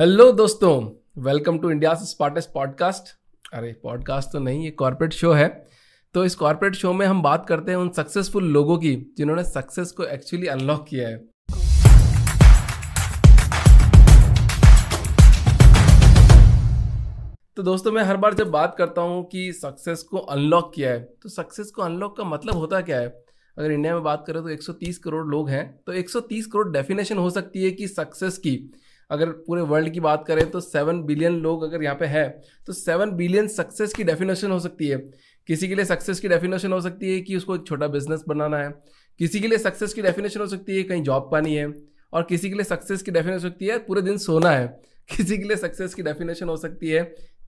Hello दोस्तों welcome to India smartest podcast अरे podcast तो नहीं, ये कॉर्पोरेट शो है। तो इस कॉर्पोरेट शो में हम बात करते हैं उन सक्सेसफुल लोगों की, जिन्होंने सक्सेस को एक्चुअली अनलॉक किया है। तो दोस्तों, मैं हर बार जब बात करता हूँ कि सक्सेस को अनलॉक किया है तो सक्सेस को अनलॉक का मतलब होता क्या है? अगर इंडिया में बात करें तो 130 करोड़ लोग हैं तो 130 करोड़ डेफिनेशन हो सकती है कि सक्सेस की। अगर पूरे वर्ल्ड की बात करें तो सेवन बिलियन लोग अगर यहाँ पे है तो सेवन बिलियन सक्सेस की डेफिनेशन हो सकती है। किसी के लिए सक्सेस की डेफिनेशन हो सकती है कि उसको एक छोटा बिज़नेस बनाना है। किसी के लिए सक्सेस की डेफिनेशन हो सकती है कहीं जॉब पानी है। और किसी के लिए सक्सेस की डेफिनेशन हो सकती है, पूरे दिन सोना है। किसी के लिए सक्सेस की डेफिनेशन हो सकती है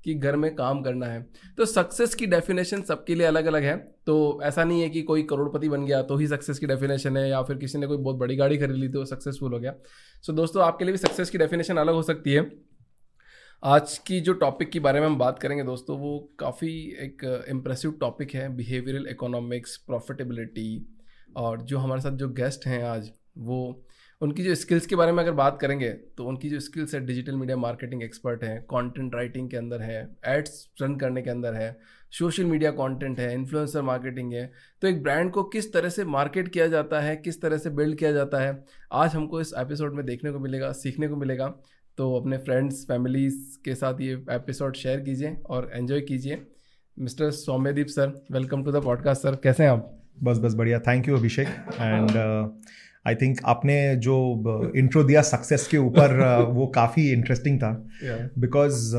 कि घर में काम करना है। तो सक्सेस की डेफिनेशन सबके लिए अलग अलग है। तो ऐसा नहीं है कि कोई करोड़पति बन गया तो ही सक्सेस की डेफिनेशन है या फिर किसी ने कोई बहुत बड़ी गाड़ी खरीद ली तो सक्सेसफुल हो गया। सो दोस्तों, आपके लिए भी सक्सेस की डेफिनेशन अलग हो सकती है। आज की जो टॉपिक के बारे में हम बात करेंगे दोस्तों, वो काफ़ी एक इम्प्रेसिव टॉपिक है बिहेवियरल इकोनॉमिक्स प्रॉफिटेबिलिटी और जो हमारे साथ जो गेस्ट हैं आज, वो उनकी जो स्किल्स के बारे में अगर बात करेंगे तो उनकी जो स्किल्स है डिजिटल मीडिया मार्केटिंग एक्सपर्ट हैं कंटेंट राइटिंग के अंदर है एड्स रन करने के अंदर है सोशल मीडिया कंटेंट है इन्फ्लुएंसर मार्केटिंग है तो एक ब्रांड को किस तरह से मार्केट किया जाता है, किस तरह से बिल्ड किया जाता है, आज हमको इस एपिसोड में देखने को मिलेगा, सीखने को मिलेगा तो अपने फ्रेंड्स फैमिलीज़ के साथ ये एपिसोड शेयर कीजिए और एन्जॉय कीजिए। Mister Saumyadeep sir welcome to the podcast sir, कैसे हैं आप? बस बस बढ़िया thank you Abhishek and I think आपने जो इंट्रो दिया सक्सेस के ऊपर वो काफ़ी इंटरेस्टिंग था। बिकॉज़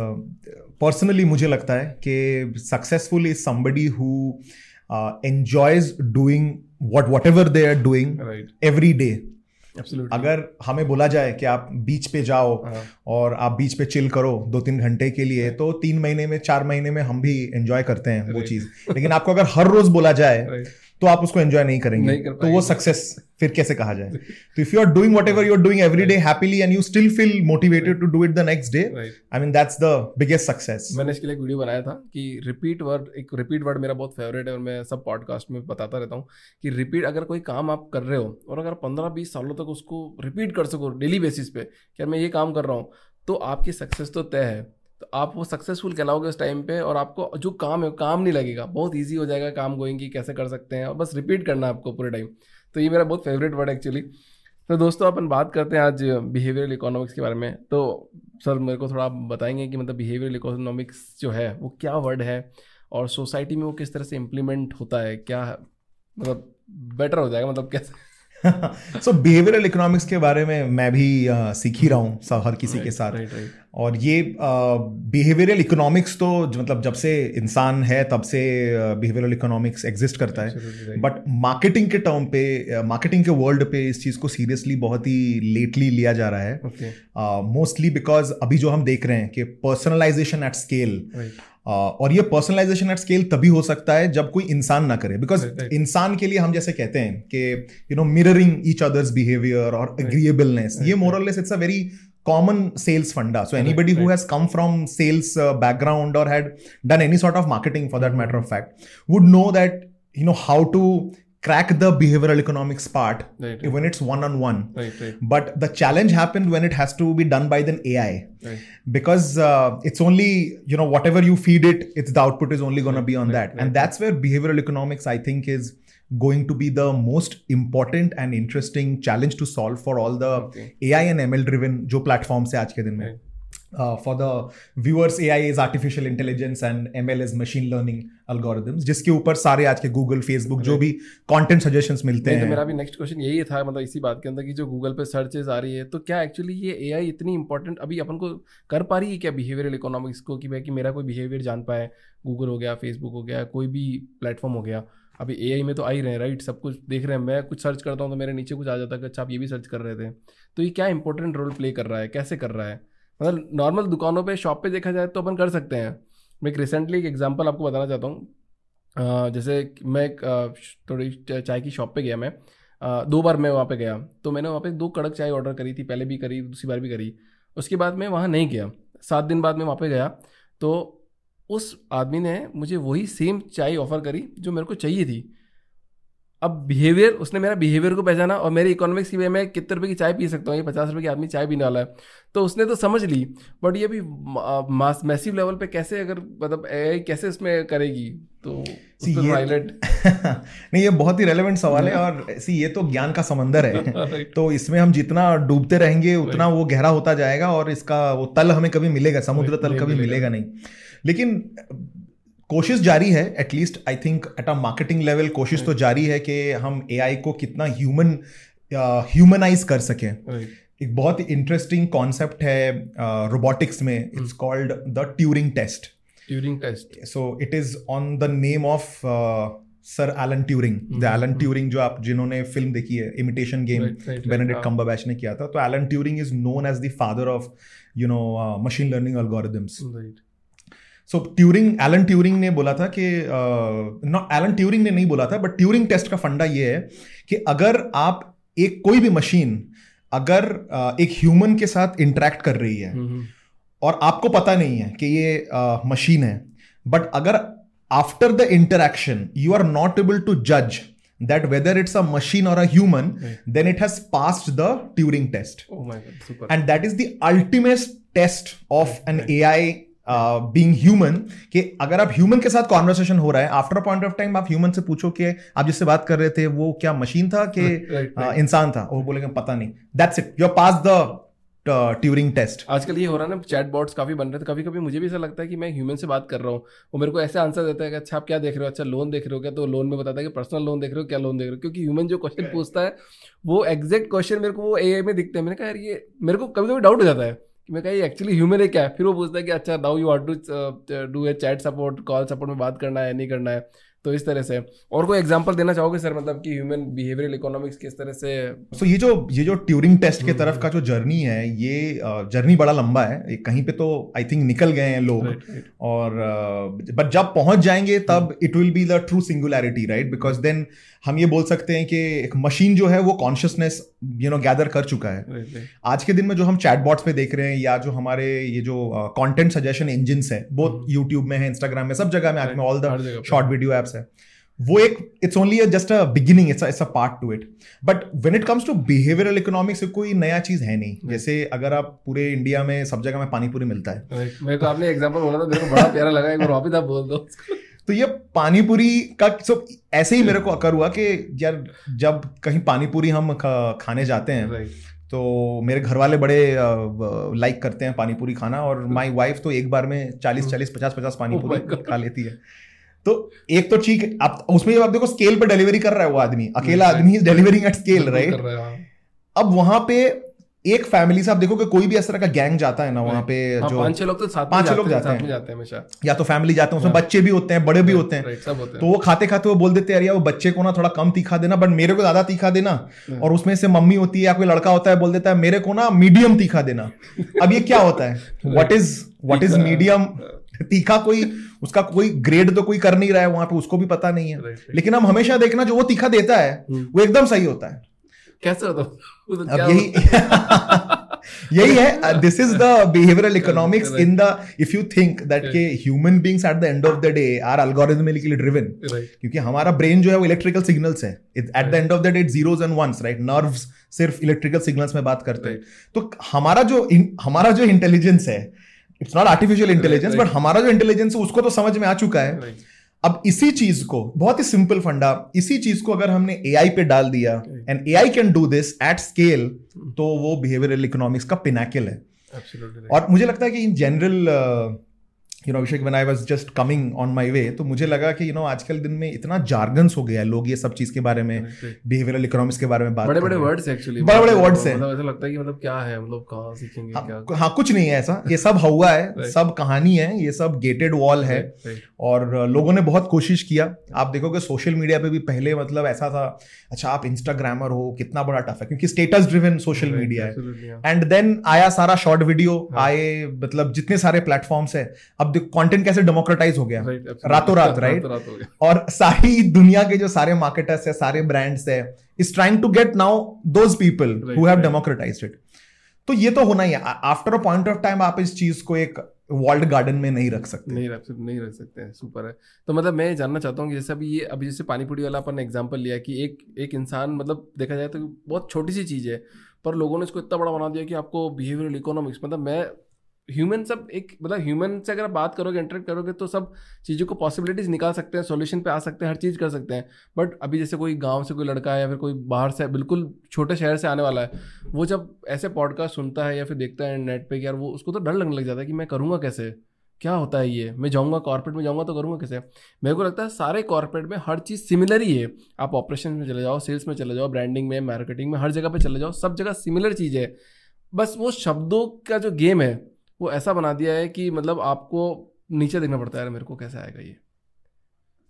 पर्सनली मुझे लगता है कि successful is somebody who enjoys doing what whatever they are doing every day Absolutely. अगर हमें बोला जाए कि आप बीच पे जाओ हाँ. और आप बीच पे चिल करो दो तीन घंटे के लिए तो तीन महीने में चार महीने में हम भी एंजॉय करते हैं वो चीज़। लेकिन आपको अगर हर रोज बोला जाए तो आप उसको एंजॉय नहीं करेंगे। नहीं कर तो वो सक्सेस फिर कैसे कहा जाए? तो if you are doing whatever you are doing every day happily and you still feel motivated to do it the next day I mean that's the biggest success मैंने इसके लिए एक वीडियो बनाया था कि रिपीट वर्ड एक repeat word मेरा बहुत फेवरेट है और मैं सब पॉडकास्ट में बताता रहता हूँ कि रिपीट अगर कोई काम आप कर रहे हो और अगर पंद्रह बीस सालों तक उसको रिपीट कर सको डेली बेसिस पे कि मैं ये काम कर रहा हूँ तो आपकी सक्सेस तो तय है। तो आप वो सक्सेसफुल कहलाओगे उस टाइम पे और आपको जो काम है, काम नहीं लगेगा। बहुत ईजी हो जाएगा काम गोइंग की कैसे कर सकते हैं और बस रिपीट करना आपको पूरे टाइम तो ये मेरा बहुत फेवरेट वर्ड एक्चुअली तो दोस्तों, अपन बात करते हैं आज बिहेवियरल इकोनॉमिक्स के बारे में। तो सर, मेरे को थोड़ा आप बताएँगे कि मतलब बिहेवियरल इकोनॉमिक्स जो है, वो क्या वर्ड है और सोसाइटी में वो किस तरह से इम्प्लीमेंट होता है, क्या मतलब बेटर हो जाएगा मतलब कैसे सो बिहेवियरल इकोनॉमिक्स के बारे में मैं भी uh, सीख ही रहा हूँ हर किसी right, के साथ। right, right. और ये बिहेवियरल uh, इकोनॉमिक्स तो मतलब जब से इंसान है तब से बिहेवियरल इकोनॉमिक्स एग्जिस्ट करता है। बट मार्केटिंग के टर्म पे मार्केटिंग के वर्ल्ड पे इस चीज़ को सीरियसली बहुत ही लेटली लिया जा रहा है। Mostly okay. बिकॉज़ uh, अभी जो हम देख रहे हैं कि पर्सनलाइजेशन एट स्केल और ये पर्सनलाइजेशन एट स्केल तभी हो सकता है जब कोई इंसान ना करे। बिकॉज़ इंसान के लिए हम जैसे कहते हैं कि you know mirroring each others behaviour और एग्रीएबलनेस ये morals it's a very common sales funda so anybody who's come from sales background और had done any sort of marketing for that matter of fact would know that you know how to crack the behavioral economics part right, right. when it's one on one. But the challenge happened when it has to be done by the AI because uh, it's only you know whatever you feed it, its the output is only going to be on that, and that's where behavioral economics I think is going to be the most important and interesting challenge to solve for all the okay. AI and ML driven जो platforms है आज के दिन में. uh, for the viewers AI is artificial intelligence and ML is machine learning algorithms जिसके ऊपर सारे आज के गूगल फेसबुक जो भी कंटेंट सजेशंस मिलते तो हैं। तो मेरा भी नेक्स्ट क्वेश्चन यही था मतलब इसी बात के अंदर कि जो गूगल पे सर्चेज आ रही है तो क्या एक्चुअली ये एआई इतनी इंपॉर्टेंट अभी अपन को कर पा रही है क्या बिहेवियरल इकोनॉमिक्स को कि भाई कि मेरा कोई बिहेवियर जान पाए? गूगल हो गया फेसबुक हो गया कोई भी प्लेटफॉर्म हो गया। अभी ए में तो आ ही रहे हैं राइट सब कुछ देख रहे हैं। मैं कुछ सर्च करता हूँ तो मेरे नीचे कुछ आ जाता है कि अच्छा आप ये भी सर्च कर रहे थे। तो ये क्या इंपॉर्टेंट रोल प्ले कर रहा है? कैसे कर रहा है? मतलब नॉर्मल दुकानों पे शॉप पे देखा जाए तो अपन कर सकते हैं। मैं एक रिसेंटली एक एग्जांपल आपको बताना चाहता हूँ। जैसे मैं एक थोड़ी चाय की शॉप पे गया मैं। दो बार मैं वहाँ पे गया। तो मैंने वहाँ पे दो कड़क चाय ऑर्डर करी थी, पहले भी करी, दूसरी बार भी करी। उसके बाद मैं वहाँ नहीं गया। सात दिन बाद मैं वहाँ पे गया। तो उस आदमी ने मुझे वही सेम चाय ऑफ़र करी जो मेरे को चाहिए थी। अब बिहेवियर उसने मेरा बिहेवियर को पहचाना और मेरी इकोनॉमिक्स की वे मैं कितने रुपए की चाय पी सकता हूँ? ये पचास रुपए की आदमी चाय पीने वाला है। तो उसने तो समझ ली बट ये भी मास मैसिव लेवल पे कैसे अगर मतलब ए कैसे इसमें करेगी? तो सी ये नहीं ये बहुत ही रेलेवेंट सवाल है और सी ये तो ज्ञान का समंदर है। तो इसमें हम जितना डूबते रहेंगे उतना वो गहरा होता जाएगा और इसका वो तल हमें कभी मिलेगा समुद्र तल कभी मिलेगा नहीं। लेकिन कोशिश जारी है at least I think at a marketing level कोशिश तो जारी है कि हम एआई को कितना ह्यूमन ह्यूमनाइज कर सकें। एक बहुत ही इंटरेस्टिंग कॉन्सेप्ट है रोबोटिक्स uh, में it's called the Turing test Turing test so it is on the name of sir Alan Turing the Alan Turing जो आप जिन्होंने फ़िल्म देखी है इमिटेशन गेम बेनेडिक्ट कम्बरबैच ने किया था। तो Alan Turing is known as the father of you know machine learning algorithms so Turing Alan Turing ने बोला था कि नॉट एलन ट्यूरिंग ने नहीं बोला था बट ट्यूरिंग टेस्ट का फंडा ये है कि अगर आप एक कोई भी मशीन अगर uh, एक ह्यूमन के साथ इंटरेक्ट कर रही है और आपको पता नहीं है कि ये मशीन uh, है बट अगर after the interaction you are not able to जज that whether it's a machine or a human right. then it has passed the turing test oh my god super and that is the ultimate test of right. an right. ai uh, human कि अगर आप human के साथ conversation हो रहा है after point of time आप human से पूछो कि आप जिससे बात कर रहे थे वो क्या मशीन था कि इंसान था? और बोलेंगे पता नहीं. That's it you pass the Turing test आजकल ये हो रहा है ना चैट बॉट्स काफ़ी बन रहे थे। कभी कभी मुझे भी ऐसा लगता है कि मैं ह्यूमन से बात कर रहा हूँ वो मेरे को ऐसे आंसर देता है कि अच्छा आप क्या देख रहे हो? अच्छा लोन देख रहे हो क्या? तो लोन में बताता है कि पर्सनल लोन देख रहे हो? क्या लोन देख रहे हो? क्योंकि ह्यूमन जो क्वेश्चन पूछता है वो एग्जैक्ट क्वेश्चन मेरे को वो ए में दिखते हैं। मैंने कहा यार ये मेरे को कभी कभी डाउट हो जाता है। मैं कहा एक्चुअली ह्यूमन है क्या? फिर वो पूछता है कि अच्छा now you want to do a chat support call support में बात करना है, नहीं करना है। तो इस तरह से। और कोई एग्जांपल देना चाहोगे सर मतलब कि ह्यूमन बिहेवियरल इकोनॉमिक्स किस तरह से? सो so, ये जो ये जो ट्यूरिंग टेस्ट के तरफ़ का जो जर्नी है ये जर्नी बड़ा लंबा है। कहीं पे तो आई थिंक निकल गए हैं लोग। Right, right. और बट जब पहुँच जाएँगे तब it will be the true singularity right because then हम ये बोल सकते हैं कि एक मशीन जो है वो कॉन्शियसनेस यू नो गैदर कर चुका है। Right, आज के दिन में जो हम चैट बॉट्स पे देख रहे हैं या जो हमारे ये जो कंटेंट सजेशन इंजिन है बहुत यूट्यूब में है इंस्टाग्राम में सब जगह में आज में all the short video apps है। वो एक it's only just a beginning it's it's a part to it but when it comes to behavioural economics कोई नया चीज़ है नहीं। जैसे अगर आप पूरे इंडिया में सब जगह में पानीपुरी मिलता है। मेरे को आपने एग्जांपल बोला था मेरे को बड़ा प्यारा लगा एक बार वापस आप बोल दो तो ये पानीपुरी का सब ऐसे ही मेरे को अकर हुआ कि यार जब कहीं पानीपुरी हम खाने जाते हैं तो मेरे घर वाले बड़े लाइक करते हैं पानीपुरी खाना और माय वाइफ तो एक बार में चालीस चालीस पचास पचास पानीपुरी oh खा लेती है। तो एक तो ठीक आप उसमें जब आप देखो स्केल पर डिलीवरी कर रहा है वो आदमी अकेला आदमी डिलीवरिंग एट स्केल राइट अब वहाँ पे एक फैमिली से आप देखो कि कोई भी इस तरह का गैंग जाता है ना वहाँ पे हाँ, जो पाँच छह लोग तो साथ पाँच छह लोग जाते हैं। जाते हैं हमेशा। या तो फैमिली जाते हैं उसमें हाँ। बच्चे भी होते हैं बड़े भी होते हैं। तो वो खाते खाते वो बोल देते हैं वो बच्चे को ना थोड़ा कम तीखा देना बट मेरे को ज़्यादा तीखा देना। हाँ। और उसमें से मम्मी होती है या कोई लड़का होता है बोल देता है मेरे को ना मीडियम तीखा देना। अब ये क्या होता है? What is what is medium तीखा कोई उसका कोई ग्रेड तो कोई कर नहीं रहा है वहाँ पे उसको भी पता नहीं है। लेकिन हम हमेशा देखना जो वो तीखा देता है हम्म। वो एकदम सही होता है। कैसे होता अब यही यही है this is the behavioural economics in the if you think that के human beings at the end of the day are algorithmically driven क्योंकि हमारा ब्रेन जो है वो इलेक्ट्रिकल सिग्नल्स है। At the end of the day zeros and ones right nerves सिर्फ़ electrical signals में बात करते हैं। तो हमारा जो हमारा जो इंटेलिजेंस है it's not artificial intelligence but हमारा जो इंटेलिजेंस है उसको तो समझ में आ चुका है। अब इसी चीज़ को बहुत ही सिंपल फंडा इसी चीज़ को अगर हमने एआई पे डाल दिया and A I can do this at scale तो वो बिहेवियरल इकोनॉमिक्स का पिनाकिल है। और मुझे लगता है कि in general you know Abhishek when I was just coming on my way तो मुझे लगा कि यू नो आजकल दिन में इतना जार्गन्स हो गया है लोग ये सब चीज़ के बारे में बिहेवियरल इकोनॉमिक्स के बारे में बात बड़े बड़े वर्ड्स एक्चुअली बड़े बड़े वर्ड्स हैं। मतलब ऐसा लगता है कि मतलब क्या है मतलब कहाँ सीखेंगे हाँ, क्या हाँ कुछ नहीं है ऐसा ये सब हुआ है सब कहानी है ये सब गेटेड वॉल है। और लोगों ने बहुत कोशिश किया। आप देखोगे सोशल मीडिया पे भी पहले मतलब ऐसा था अच्छा आप इंस्टाग्रामर हो कितना बड़ा टफ है क्योंकि स्टेटस ड्रिवन सोशल मीडिया है। एंड देन आया सारा शॉर्ट वीडियो हाँ। आए मतलब जितने सारे प्लेटफॉर्म्स है अब कंटेंट कैसे डेमोक्रेटाइज हो गया? रातों रात राइट और सारी दुनिया के जो सारे मार्केटर्स है सारे ब्रांड्स है is trying to get now those people who have democratised it तो ये तो होना ही है। After a point of time आप इस चीज़ को एक वॉल्ड गार्डन में नहीं रख सकते। नहीं रख सकते नहीं रख सकते हैं। सुपर है। तो मतलब मैं जानना चाहता हूँ कि जैसे अभी ये अभी जैसे पानीपुरी वाला अपन एग्जांपल लिया कि एक एक इंसान मतलब देखा जाए तो बहुत छोटी सी चीज़ है पर लोगों ने इसको इतना बड़ा बना दिया कि आपको बिहेवियरल इकोनॉमिक्स मतलब मैं ह्यूमन सब एक मतलब ह्यूमन से अगर बात करोगे इंटरेक्ट करोगे तो सब चीज़ों को पॉसिबिलिटीज निकाल सकते हैं सॉल्यूशन पे आ सकते हैं, हर चीज़ कर सकते हैं। बट अभी जैसे कोई गाँव से कोई लड़का है या फिर कोई बाहर से, बिल्कुल छोटे शहर से आने वाला है, वो जब ऐसे पॉडकास्ट सुनता है या फिर देखता है नेट पर यार वो, उसको तो डर लगने लग जाता है कि मैं करूँगा कैसे? क्या होता है ये? मैं जाऊँगा कॉर्पोरेट में जाऊँगा तो करूँगा कैसे? मेरे को लगता है सारे कॉर्पोरेट में हर चीज़ सिमिलर ही है। आप ऑपरेशन में चले जाओ सेल्स में चले जाओ ब्रांडिंग में मार्केटिंग में, हर जगह पे चले जाओ, सब जगह सिमिलर चीज़ है। बस वो शब्दों का जो गेम है वो ऐसा बना दिया है कि मतलब आपको नीचे देखना पड़ता है, यार मेरे को कैसे आएगा ये।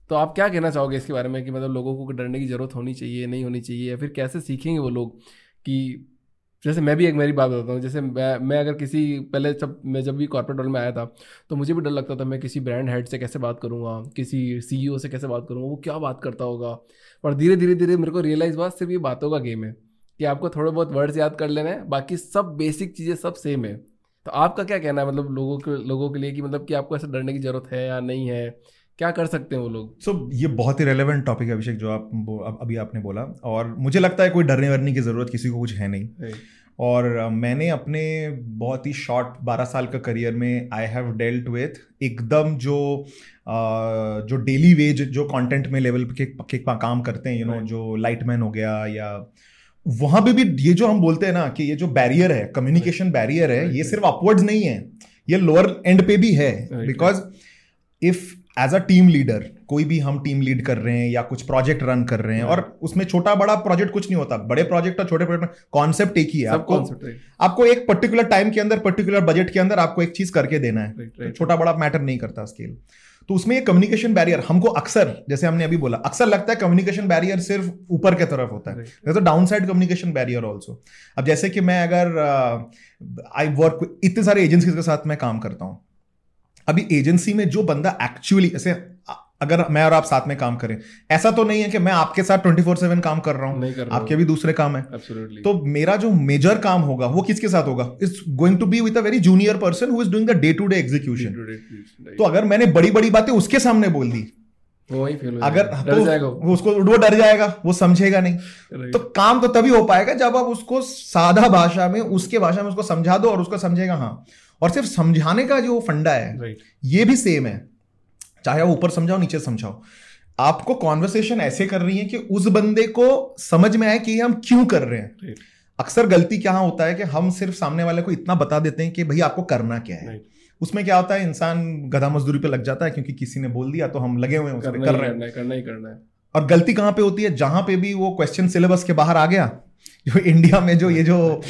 तो आप क्या कहना चाहोगे इसके बारे में कि मतलब लोगों को डरने की ज़रूरत होनी चाहिए, नहीं होनी चाहिए, या फिर कैसे सीखेंगे वो लोग कि जैसे मैं भी एक मेरी बात बताता हूँ, जैसे मैं मैं अगर किसी, पहले जब, मैं जब भी कॉर्पोरेट वर्ल्ड में आया था तो मुझे भी डर लगता था मैं किसी ब्रांड हेड से कैसे बात करूँगा, किसी सीईओ से कैसे बात करूँगा, वो क्या बात करता होगा। और धीरे धीरे धीरे मेरे को रियलाइज़ हुआ सिर्फ़ ये बातों का गेम है कि आपको थोड़े बहुत वर्ड्स याद कर लेना है, बाकी सब बेसिक चीज़ें सब सेम है। तो आपका क्या कहना है मतलब लोगों के लोगों के लिए कि मतलब कि आपको ऐसे डरने की ज़रूरत है या नहीं है? क्या कर सकते हैं वो लोग? सो so, ये बहुत ही रेलेवेंट टॉपिक है अभिषेक जो आप अभी आपने बोला। और मुझे लगता है कोई डरने वरने की ज़रूरत किसी को कुछ है नहीं। और मैंने अपने बहुत ही शॉर्ट बारह साल का करियर में आई हैव डेल्ट विथ एकदम जो जो डेली वेज जो कंटेंट में लेवल के, के काम करते हैं यू नो know, जो लाइटमैन हो गया या वहाँ पे भी ये जो हम बोलते हैं ना कि ये जो बैरियर है कम्युनिकेशन बैरियर है ये सिर्फ़ अपवर्ड्स नहीं है ये लोअर एंड पे भी है because if as a team leader कोई भी हम टीम लीड कर रहे हैं या कुछ प्रोजेक्ट रन कर रहे हैं और उसमें छोटा बड़ा प्रोजेक्ट कुछ नहीं होता बड़े प्रोजेक्ट और छोटे प्रोजेक्ट कॉन्सेप्ट एक ही है आपको आपको एक पर्टिकुलर टाइम के अंदर पर्टिकुलर बजट के अंदर आपको एक चीज़ करके देना है। तो छोटा बड़ा मैटर नहीं करता स्केल तो उसमें ये कम्युनिकेशन बैरियर हमको अक्सर जैसे हमने अभी बोला अक्सर लगता है कम्युनिकेशन बैरियर सिर्फ़ ऊपर के तरफ़ होता है। तो down side communication barrier also अब जैसे कि मैं अगर आई uh, वर्क इतने सारे एजेंसी के साथ मैं काम करता हूँ। अभी एजेंसी में जो बंदा एक्चुअली ऐसे अगर मैं और आप साथ में काम करें ऐसा तो नहीं है कि मैं आपके साथ ट्वेंटी फोर सेवन काम कर रहा हूँ। आपके भी दूसरे काम है। Absolutely. तो मेरा जो मेजर काम होगा वो किसके साथ होगा? It's going to be with a very junior person who is doing the day to day execution तो अगर मैंने बड़ी बड़ी बातें उसके सामने बोल दी अगर तो वो। उसको वो डर जाएगा वो समझेगा नहीं। तो काम तो तभी हो पाएगा जब आप उसको सादा भाषा में उसके भाषा में उसको समझा दो और उसको समझेगा हाँ। और सिर्फ़ समझाने का जो फंडा है ये भी सेम है। चाहे वो ऊपर समझाओ नीचे समझाओ। आपको कॉन्वर्सेशन ऐसे कर रही है कि उस बंदे को समझ में आए कि हम क्यों कर रहे हैं। अक्सर गलती क्या होता है कि हम सिर्फ़ सामने वाले को इतना बता देते हैं कि भाई आपको करना क्या है। उसमें क्या होता है इंसान गधा मजदूरी पे लग जाता है क्योंकि किसी ने बोल दिया तो हम लगे हुए हैं कर रहे हैं। करना ही करना है और गलती कहाँ पे होती है? जहाँ पे भी वो क्वेश्चन सिलेबस के बाहर आ गया जो इंडिया में जो ये जो आ,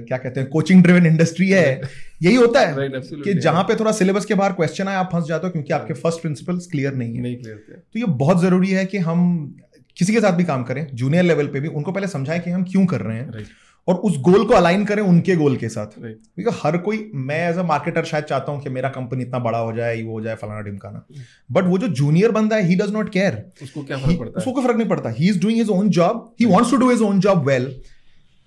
क्या कहते हैं कोचिंग ड्रिवन इंडस्ट्री है यही होता है कि जहाँ पे थोड़ा सिलेबस के बाहर क्वेश्चन आए आप फंस जाते हो क्योंकि आपके फ़र्स्ट प्रिंसिपल्स क्लियर नहीं है। नहीं क्लियर तो ये बहुत ज़रूरी है कि हम किसी के साथ भी काम करें जूनियर लेवल पे भी उनको पहले समझाएँ कि हम क्यों कर रहे हैं। और उस गोल को अलाइन करें उनके गोल के साथ। क्योंकि हर कोई मैं एज अ मार्केटर शायद चाहता हूँ कि मेरा कंपनी इतना बड़ा हो जाए वो हो जाए फलाना ढिमकाना बट वो जो जूनियर बंदा है ही डज नॉट केयर उसको क्या फ़र्क पड़ता उसको कोई फ़र्क नहीं पड़ता। He is doing his own job he wants to do his own job well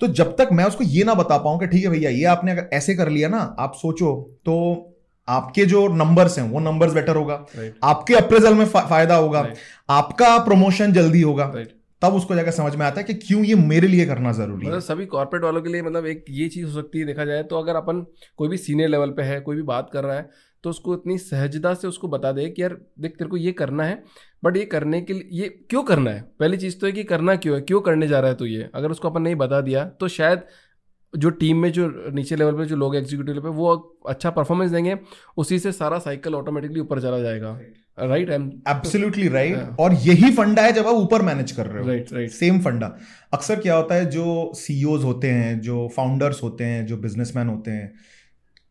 तो जब तक मैं उसको ये ना बता पाऊँ कि ठीक है भैया ये आपने अगर ऐसे कर लिया ना आप सोचो तो आपके जो नंबर्स हैं वो नंबर्स बेटर होगा। Right. आपके अप्रेजल में फा, फ़ायदा होगा। Right. आपका प्रमोशन जल्दी होगा। तब उसको जाकर समझ में आता है कि क्यों ये मेरे लिए करना ज़रूरी मतलब है सभी कॉर्पोरेट वालों के लिए मतलब एक ये चीज़ हो सकती है देखा जाए तो अगर अपन कोई भी सीनियर लेवल पे है कोई भी बात कर रहा है तो उसको इतनी सहजता से उसको बता दे कि यार देख तेरे को ये करना है बट ये करने के लिए ये क्यों करना है? पहली चीज़ तो है कि करना क्यों है? क्यों करने जा रहा है तो ये? अगर उसको अपन नहीं बता दिया तो शायद जो टीम में जो नीचे लेवल पे जो लोग एग्जीक्यूटिव लेवल पे वो अच्छा परफॉर्मेंस देंगे उसी से सारा साइकिल ऑटोमेटिकली ऊपर चला जाएगा। राइट एम एब्सोल्युटली राइट और यही फंडा है जब आप ऊपर मैनेज कर रहे हो। राइट राइट सेम फंडा। अक्सर क्या होता है जो सीईओज होते हैं जो फाउंडर्स होते हैं जो बिजनेसमैन होते हैं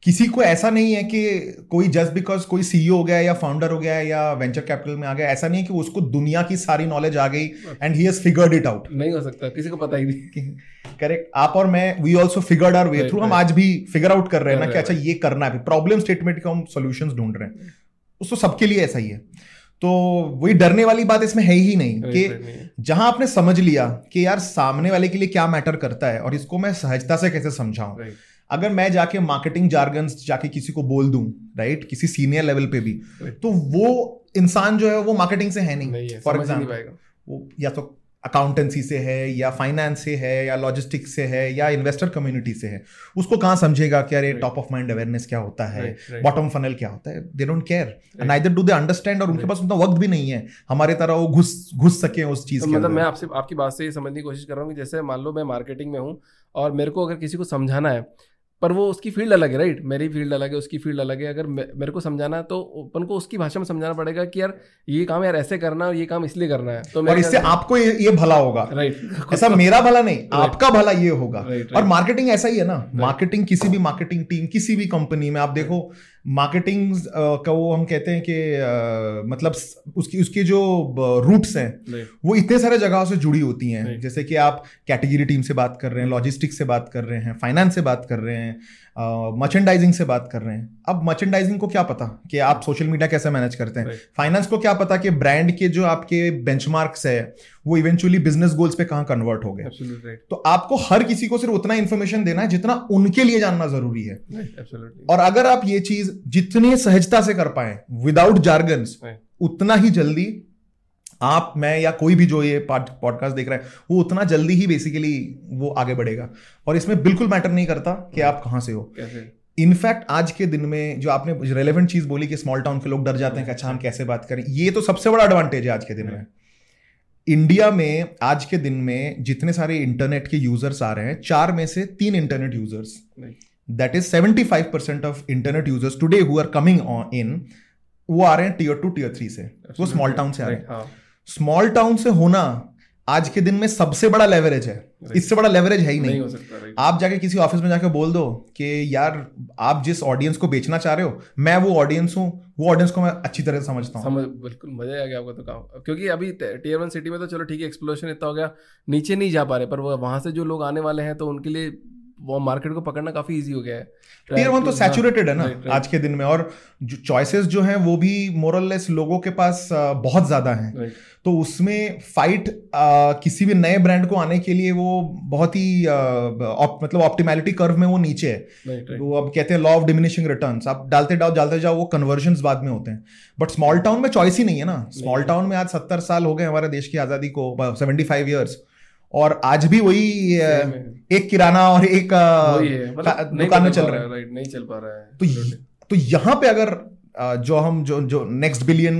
किसी को ऐसा नहीं है कि कोई जस्ट बिकॉज़ कोई सीईओ हो गया या फाउंडर हो गया या वेंचर कैपिटल में आ गया ऐसा नहीं है कि उसको दुनिया की सारी नॉलेज आ गई and he has figured it out नहीं हो सकता किसी को पता ही नहीं। करेक्ट आप और मैं we also figured our way through हम आज भी फिगर आउट कर रहे हैं ना कि अच्छा ये करना है। प्रॉब्लम स्टेटमेंट का हम सोल्यूशन ढूंढ रहे हैं। उसको सबके लिए ऐसा ही है। तो वही डरने वाली बात इसमें है ही नहीं कि जहाँ आपने समझ लिया कि यार सामने वाले के लिए क्या मैटर करता है और इसको मैं सहजता से कैसे समझाऊं। अगर मैं जाके मार्केटिंग जार्गन्स जाके किसी को बोल दूँ राइट किसी सीनियर लेवल पे भी तो वो इंसान जो है वो मार्केटिंग से है नहीं। फॉर एग्ज़ाम्पल वो या तो अकाउंटेंसी से है या फाइनेंस से है या लॉजिस्टिक्स से है या इन्वेस्टर कम्युनिटी से है उसको कहाँ समझेगा कि अरे टॉप ऑफ़ माइंड अवेयरनेस क्या होता है? बॉटम फनल क्या होता है? They don't care neither do they understand और उनके पास उतना वक्त भी नहीं है। हमारे तरह वो घुस घुस सके उस चीज़ तो मतलब मैं आपसे आपकी बात से समझने की कोशिश कर रहा हूँ कि जैसे मान लो मैं मार्केटिंग में हूँ और मेरे को अगर किसी को समझाना है पर वो उसकी फ़ील्ड अलग है राइट मेरी फ़ील्ड अलग है उसकी फ़ील्ड अलग है। अगर मेरे को समझाना है तो अपन को उसकी भाषा में समझाना पड़ेगा कि यार ये काम यार ऐसे करना है और ये काम इसलिए करना है। तो और इससे आपको ये, ये भला होगा। राइट ऐसा मेरा भला नहीं आपका भला ये होगा। और मार्केटिंग ऐसा ही है ना। मार्केटिंग किसी भी मार्केटिंग टीम किसी भी कंपनी में आप देखो मार्केटिंग का वो हम कहते हैं कि मतलब उसकी उसके जो रूट्स हैं वो इतने सारे जगहों से जुड़ी होती हैं। जैसे कि आप कैटेगरी टीम से बात कर रहे हैं लॉजिस्टिक्स से बात कर रहे हैं फाइनेंस से बात कर रहे हैं मर्चेंडाइजिंग से बात कर रहे हैं। अब मर्चेंडाइजिंग को क्या पता कि आप सोशल मीडिया कैसे मैनेज करते हैं? फाइनेंस को क्या पता कि ब्रांड के जो आपके बेंचमार्क्स है वो इवेंचुअली बिज़नेस गोल्स पे कहाँ कन्वर्ट हो गए? तो आपको हर किसी को सिर्फ़ उतना इन्फॉर्मेशन देना है जितना उनके लिए जानना ज़रूरी है। और अगर आप ये चीज़ जितनी सहजता से कर पाए विदाउट जार्गन्स उतना ही जल्दी आप मैं या कोई भी जो ये पॉडकास्ट देख रहा है वो उतना जल्दी ही बेसिकली वो आगे बढ़ेगा। और इसमें बिल्कुल मैटर नहीं करता कि आप कहाँ से हो। इनफैक्ट आज के दिन में जो आपने रेलेवेंट चीज़ बोली कि स्मॉल टाउन के लोग डर जाते हैं कि अच्छा हम कैसे बात करें ये तो सबसे बड़ा एडवांटेज है आज के दिन में। इंडिया में आज के दिन में जितने सारे इंटरनेट के यूज़र्स आ रहे हैं चार में से तीन internet users that is seventy five percent of internet users today who are coming in वो आ रहे हैं टीयर टू टीयर थ्री से। वो स्मॉल टाउन से आ रहे हैं। स्मॉल टाउन से होना आज के दिन में सबसे बड़ा लेवरेज है। इससे बड़ा लेवरेज है ही नहीं, नहीं हो सकता आप जाके किसी ऑफ़िस में जाके बोल दो कि यार आप जिस ऑडियंस को बेचना चाह रहे हो मैं वो ऑडियंस हूँ वो ऑडियंस को मैं अच्छी तरह से समझता हूँ। समझ बिल्कुल मज़ा आ गया आपका तो काम। क्योंकि अभी टीयर वन सिटी में तो चलो ठीक है एक्सप्लोशन इतना हो गया नीचे नहीं जा पा रहे पर वहाँ से जो लोग आने वाले हैं तो उनके लिए वो मार्केट को पकड़ना काफ़ी इजी हो गया है। टीयर वन तो सैचुरेटेड है ना आज के दिन में। और जो चॉइसेस जो हैं वो भी मोरलेस लोगों के पास बहुत ज़्यादा हैं। तो उसमें फाइट किसी भी नए ब्रांड को आने के लिए वो बहुत ही ऑप, मतलब ऑप्टिमैलिटी कर्व में वो नीचे है। वो अब कहते हैं लॉ ऑफ़ डिमिनिशिंग रिटर्न आप डालते डाल डालते जाओ वो कन्वर्जन बाद में होते हैं। बट स्मॉल टाउन में चॉइस ही नहीं है ना। स्मॉल टाउन में आज सत्तर साल हो गए हमारे देश की आज़ादी को सेवेंटी फाइव ईयर्स और आज भी वही एक किराना और एक मतलब दुकान में चल रहा है। राइट नहीं चल पा रहा है। तो तो यहाँ पे अगर जो हम जो जो नेक्स्ट बिलियन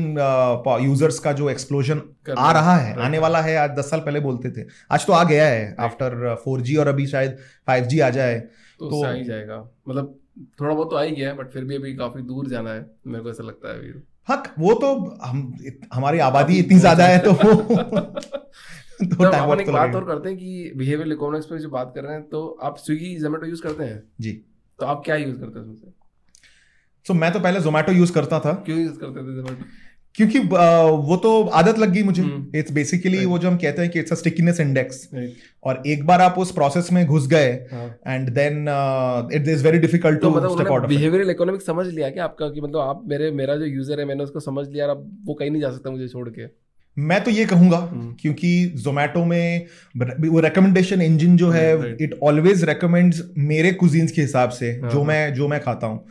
यूज़र्स का जो एक्सप्लोजन आ रहा है आने वाला है आज दस साल पहले बोलते थे आज तो आ गया है आफ्टर फोर जी और अभी शायद फाइव जी आ जाए तो, तो आ ही जाएगा। मतलब थोड़ा बहुत तो आ ही गया है बट फिर भी अभी काफ़ी दूर जाना है मेरे को ऐसा लगता है अभी। हक वो तो हम हमारी आबादी इतनी ज़्यादा है तो तो, तो अपन एक बात और करते हैं कि बिहेवियर इकोनॉमिक्स पे जो बात कर रहे हैं तो आप स्विगी जोमेटो यूज़ करते हैं? जी। तो आप क्या यूज़ करते हैं उसमें सो? मैं तो पहले जोमेटो यूज़ करता था। क्यों यूज़ करते थे जोमेटो क्योंकि वो तो आदत लग गई मुझे। इट्स बेसिकली वो जो हम कहते हैं कि इट्स अ स्टिकीनेस इंडेक्स और एक बार आप उस प्रोसेस में घुस गए and then it is very difficult to step out behavioural economics समझ लिया क्या आपका कि मतलब आप मेरे मेरा जो यूज़र है मैंने उसको समझ लिया और अब वो कहीं नहीं जा सकता मुझे छोड़ के? मैं तो ये कहूँगा हम्म। क्योंकि जोमेटो में वो रिकमेंडेशन इंजन जो है इट ऑलवेज रिकमेंड्स मेरे कुजीन्स के हिसाब से हाँ, जो हाँ। मैं जो मैं खाता हूँ।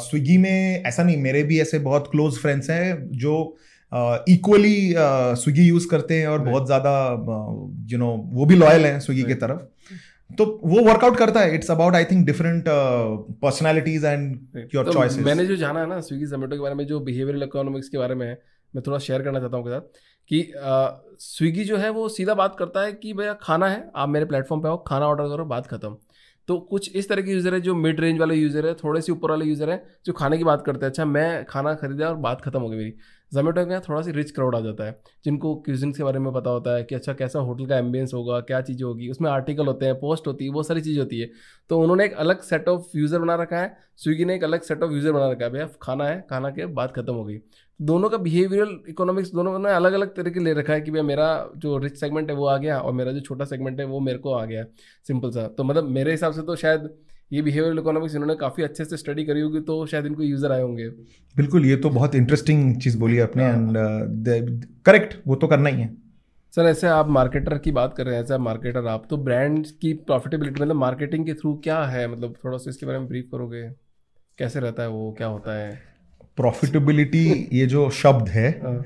स्विगी में ऐसा नहीं मेरे भी ऐसे बहुत क्लोज फ्रेंड्स हैं जो इक्वली स्विगी यूज़ करते हैं और बहुत ज़्यादा यू नो वो भी लॉयल हैं स्विगी की तरफ़। तो वो वर्कआउट करता है it's about I think different personalities and your choices मैंने जो जाना है ना स्विगी जोमेटो के बारे में जो बिहेवियरल इकोनॉमिक्स के बारे में है मैं थोड़ा शेयर करना चाहता हूँ के साथ कि स्विगी जो है वो सीधा बात करता है कि भैया खाना है, आप मेरे प्लेटफॉर्म पे आओ, खाना ऑर्डर करो, बात खत्म। तो कुछ इस तरह के यूज़र है जो मिड रेंज वाले यूज़र है, थोड़े से ऊपर वाले यूज़र हैं जो खाने की बात करते हैं। अच्छा मैं खाना खरीदा और बात खत्म हो गई मेरी। जोमेटो के यहाँ थोड़ा सी रिच क्राउड आ जाता है, जिनको क्यूजिन के बारे में पता होता है कि अच्छा कैसा होटल का एम्बियंस होगा, क्या चीज़ें होगी, उसमें आर्टिकल होते हैं पोस्ट होती है बहुत सारी चीज़ होती है। तो उन्होंने एक अलग सेट ऑफ़ यूज़र बना रखा है स्विगी ने एक अलग सेट ऑफ़ यूज़र बना रखा है, भैया खाना है, खाना के बाद खत्म हो गई। दोनों का बिहेवियरल इकोनॉमिक्स दोनों ने अलग अलग तरीके ले रखा है कि भैया मेरा जो रिच सेगमेंट है वो आ गया, और मेरा जो छोटा सेगमेंट है वो मेरे को आ गया सिंपल सा। तो मतलब मेरे हिसाब से तो शायद ये बिहेवियरल इकोनॉमिक्स इन्होंने काफ़ी अच्छे से स्टडी करी होगी तो शायद इनको यूज़र आए होंगे। बिल्कुल ये तो बहुत इंटरेस्टिंग चीज़ बोली आपने एंड करेक्ट हाँ। uh, वो तो करना ही है। सर ऐसे आप मार्केटर की बात कर रहे हैं एज मार्केटर आप तो ब्रांड की प्रॉफिटेबिलिटी मतलब मार्केटिंग के थ्रू क्या है? मतलब थोड़ा सा इसके बारे में ब्रीफ करोगे? कैसे रहता है वो? क्या होता है? प्रॉफिटेबिलिटी ये जो शब्द है हाँ।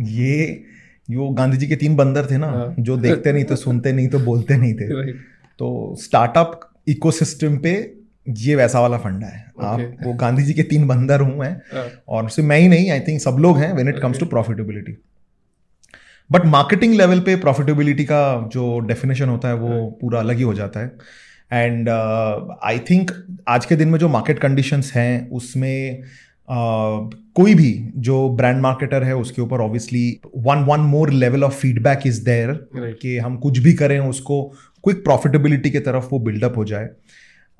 ये जो गांधी जी के तीन बंदर थे ना हाँ। जो देखते नहीं तो सुनते नहीं तो बोलते नहीं थे। तो स्टार्टअप इकोसिस्टम पे ये वैसा वाला फंडा है okay. आप वो गांधी जी के तीन बंदर हूँ। मैं हाँ। और सिर्फ़ मैं ही नहीं आई थिंक सब लोग हैं when it comes to profitability but marketing level पे प्रॉफिटेबिलिटी का जो डेफिनेशन होता है वो पूरा अलग ही हो जाता है। एंड आई थिंक आज के दिन में जो मार्केट कंडीशंस हैं उसमें Uh, कोई भी जो ब्रांड मार्केटर है उसके ऊपर obviously one one more level of feedback is there कि हम कुछ भी करें उसको क्विक प्रॉफिटेबिलिटी की तरफ़ वो बिल्डअप हो जाए।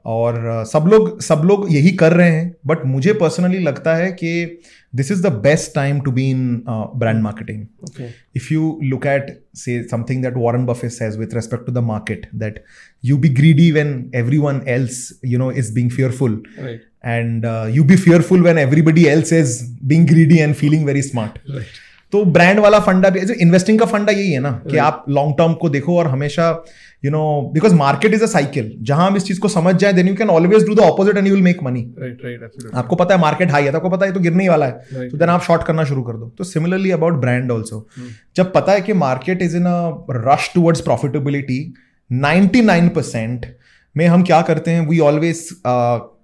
और सब लोग सब लोग यही कर रहे हैं बट मुझे पर्सनली लगता है कि this is the best time to be in brand marketing if you look at say something that Warren Buffett says with respect to the market that you be greedy when everyone else you know is being fearful and you be fearful when everybody else is being greedy and feeling very smart तो brand वाला फंडा भी investing का फंडा यही है ना कि आप लॉन्ग टर्म को देखो और हमेशा you know because market is a cycle जहाँ हम इस चीज़ को समझ जाए then you can always do the opposite and you will make money आपको पता है मार्केट हाई है तो आपको पता है तो गिरने ही वाला है। तो देन आप शॉर्ट करना शुरू कर दो। तो सिमिलरली अबाउट ब्रांड ऑल्सो जब पता है कि market is in a rush towards profitability ninety nine percent में हम क्या करते हैं? We always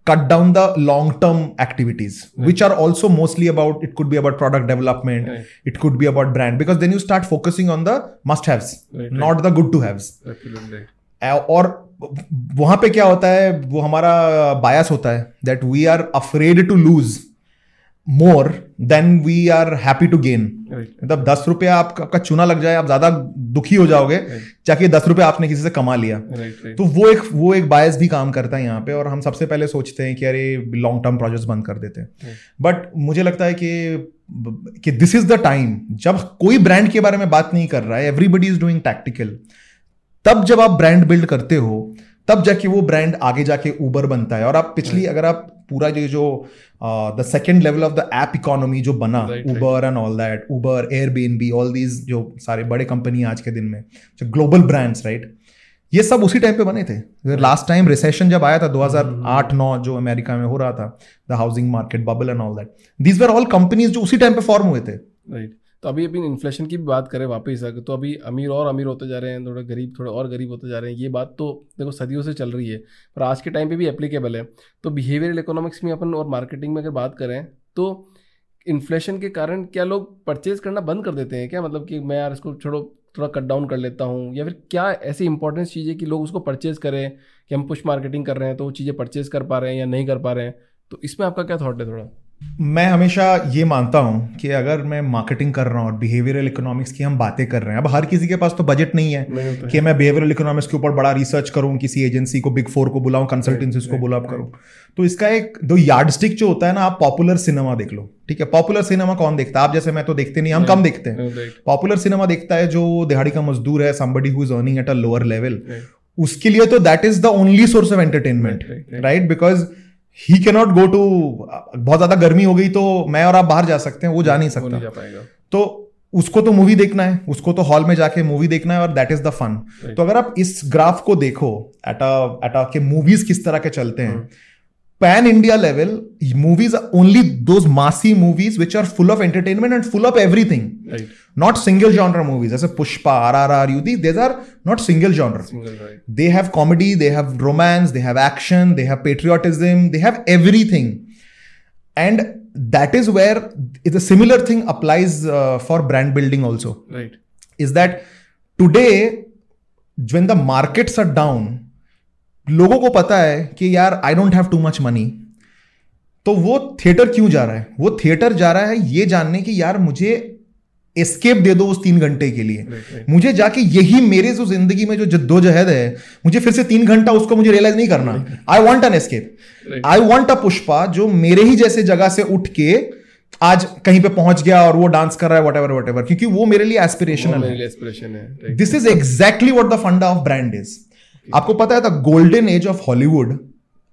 cut down the long term activities right. which are also mostly about it could be about product development right. it could be about brand because then you start focusing on the must haves right, not the good to haves और वहां पे क्या होता है वो हमारा bias होता है that we are afraid to lose more than we are happy to gain मतलब दस रुपया आप, आपका चुना लग जाए आप ज़्यादा दुखी हो जाओगे चाहे दस रुपया आपने किसी से कमा लिया। तो वो एक वो एक बायस भी काम करता है यहाँ पे और हम सबसे पहले सोचते हैं कि अरे लॉन्ग टर्म प्रोजेक्ट्स बंद कर देते हैं। बट मुझे लगता है कि कि दिस इज़ द टाइम जब कोई ब्रांड के बारे में बात नहीं कर रहा है एवरीबडी इज़ डूइंग टैक्टिकल तब जब आप ब्रांड बिल्ड करते हो तब जाके वो ब्रांड आगे जाके ऊबर बनता है। और आप पिछली अगर आप पूरा जो जो the second level of the app economy जो बना Uber and all that Uber Airbnb all these जो सारे बड़े कंपनी आज के दिन में जो ग्लोबल ब्रांड्स राइट ये सब उसी टाइम पे बने थे। लास्ट टाइम रिसेशन जब आया था 2008-9 जो अमेरिका में हो रहा था the housing market bubble and all that these were all companies जो उसी टाइम पे फॉर्म हुए थे। राइट तो अभी अभी इन्फ्लेशन की भी बात करें वापस आकर तो अभी अमीर और अमीर होते जा रहे हैं, थोड़े गरीब, थोड़े और गरीब होते जा रहे हैं, ये बात तो देखो सदियों से चल रही है, पर आज के टाइम पे भी एप्लीकेबल है। तो बिहेवियरल इकोनॉमिक्स में अपन और मार्केटिंग में अगर बात करें तो इन्फ्लेशन के कारण क्या लोग परचेज करना बंद कर देते हैं? क्या मतलब कि मैं यार इसको छोड़ो, थोड़ा कट डाउन कर लेता हूँ? या फिर क्या ऐसी इंपॉर्टेंस चीज़ है कि लोग उसको परचेज करें, कि हम पुश मार्केटिंग कर रहे हैं तो वो चीज़ें परचेज कर पा रहे हैं या नहीं कर पा रहे हैं? तो इसमें आपका क्या थाट है थोड़ा? मैं हमेशा ये मानता हूँ कि अगर मैं मार्केटिंग कर रहा हूँ और बिहेवियरल इकोनॉमिक्स की हम बातें कर रहे हैं अब हर किसी के पास तो बजट नहीं है नहीं कि मैं बिहेवियरल इकोनॉमिक्स के ऊपर बड़ा रिसर्च करूँ किसी एजेंसी को बिग फोर को बुलाऊं कंसल्टेंसीज को बुलाओ करूँ। तो इसका एक दो यार्ड स्टिक जो होता है ना आप पॉपुलर सिनेमा देख लो ठीक है? पॉपुलर सिनेमा कौन देखता है? आप जैसे मैं तो देखते नहीं हम कम देखते हैं। पॉपुलर सिनेमा देखता है जो दिहाड़ी का मजदूर है somebody who is earning at a lower level उसके लिए तो that is the only source of entertainment right because he can not go to बहुत ज़्यादा गर्मी हो गई तो मैं और आप बाहर जा सकते हैं वो जा नहीं सकता। नहीं जा पाएगा। तो उसको तो मूवी देखना है उसको तो हॉल में जाके मूवी देखना है और दैट इज़ द फन तो अगर आप इस ग्राफ को देखो एट एट के मूवीज़ किस तरह के चलते हैं hmm. Pan India level, movies are only those massy movies which are full of entertainment and full of everything. Right. Not single genre movies. As a Pushpa, RRR, UD, these are not single genre. Single, right. They have comedy, they have romance, they have action, they have patriotism, they have everything. And that is where the similar thing applies uh, for brand building also. Right. Is that today, when the markets are down, लोगों को पता है कि यार I don't have too much money तो वो theatre क्यों जा रहा है? वो थिएटर जा रहा है ये जानने की यार मुझे एस्केप दे दो उस तीन घंटे के लिए। Right, right. मुझे जाके यही मेरे जो ज़िंदगी में जो जद्दोजहद है मुझे फिर से तीन घंटा उसको मुझे रियलाइज़ नहीं करना। I want an escape I want a Pushpa जो मेरे ही जैसे जगह से उठ के आज कहीं पे पहुँच गया और वो डांस कर रहा है वट एवर वट एवर क्योंकि वो मेरे लिए एस्पिरेशनल है this is exactly what the funda of brand is आपको पता है the golden age of Hollywood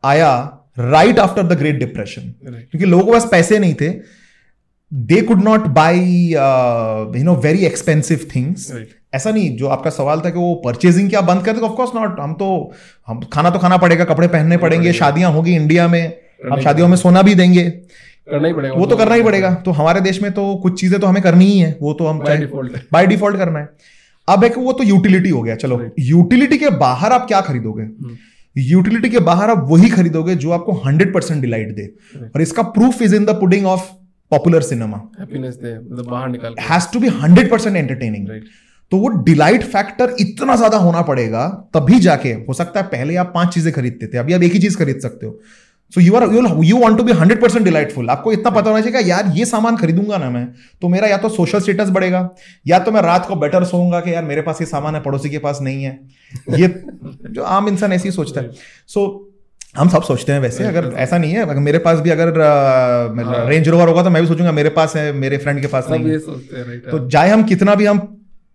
आया right after the great depression क्योंकि लोगों के पास पैसे नहीं थे. They could not buy you know very expensive things ऐसा नहीं जो आपका सवाल था कि वो परचेजिंग क्या बंद कर दे ऑफकोर्स नॉट हम तो हम खाना तो खाना पड़ेगा कपड़े पहनने पड़ेंगे शादियाँ होगी इंडिया में हम शादियों में सोना भी देंगे। करना ही पड़ेगा वो तो करना ही पड़ेगा। तो हमारे देश में तो कुछ चीज़ें तो हमें करनी ही है वो तो हम बाय डिफ़ॉल्ट करना है। अब एक वो तो यूटिलिटी हो गया चलो। यूटिलिटी के बाहर आप क्या खरीदोगे? Utility hmm. के बाहर आप वही खरीदोगे जो आपको हंड्रेड परसेंट डिलाइट दे। और इसका proof is in the pudding of popular cinema happiness दे मतलब बाहर निकाल has to be hundred percent entertaining तो वो डिलाइट फैक्टर इतना ज़्यादा होना पड़ेगा तभी जाके हो सकता है पहले आप पाँच चीज़ें खरीदते थे अभी आप एक ही चीज़ खरीद सकते हो। So you are you you want to be hundred percent delightful आपको इतना पता होना चाहिए यार ये सामान खरीदूँगा ना मैं। तो मेरा या तो सोशल स्टेटस बढ़ेगा या तो मैं रात को बेटर सोऊँगा कि यार मेरे पास ये सामान है पड़ोसी के पास नहीं है। ये जो आम इंसान ऐसे ही सोचता है। सो so, हम सब सोचते हैं वैसे अगर ऐसा नहीं है अगर मेरे पास भी अगर रेंज रोवर होगा तो मैं भी सोचूँगा मेरे पास है मेरे फ्रेंड के पास नहीं है। तो चाहे हम कितना भी हम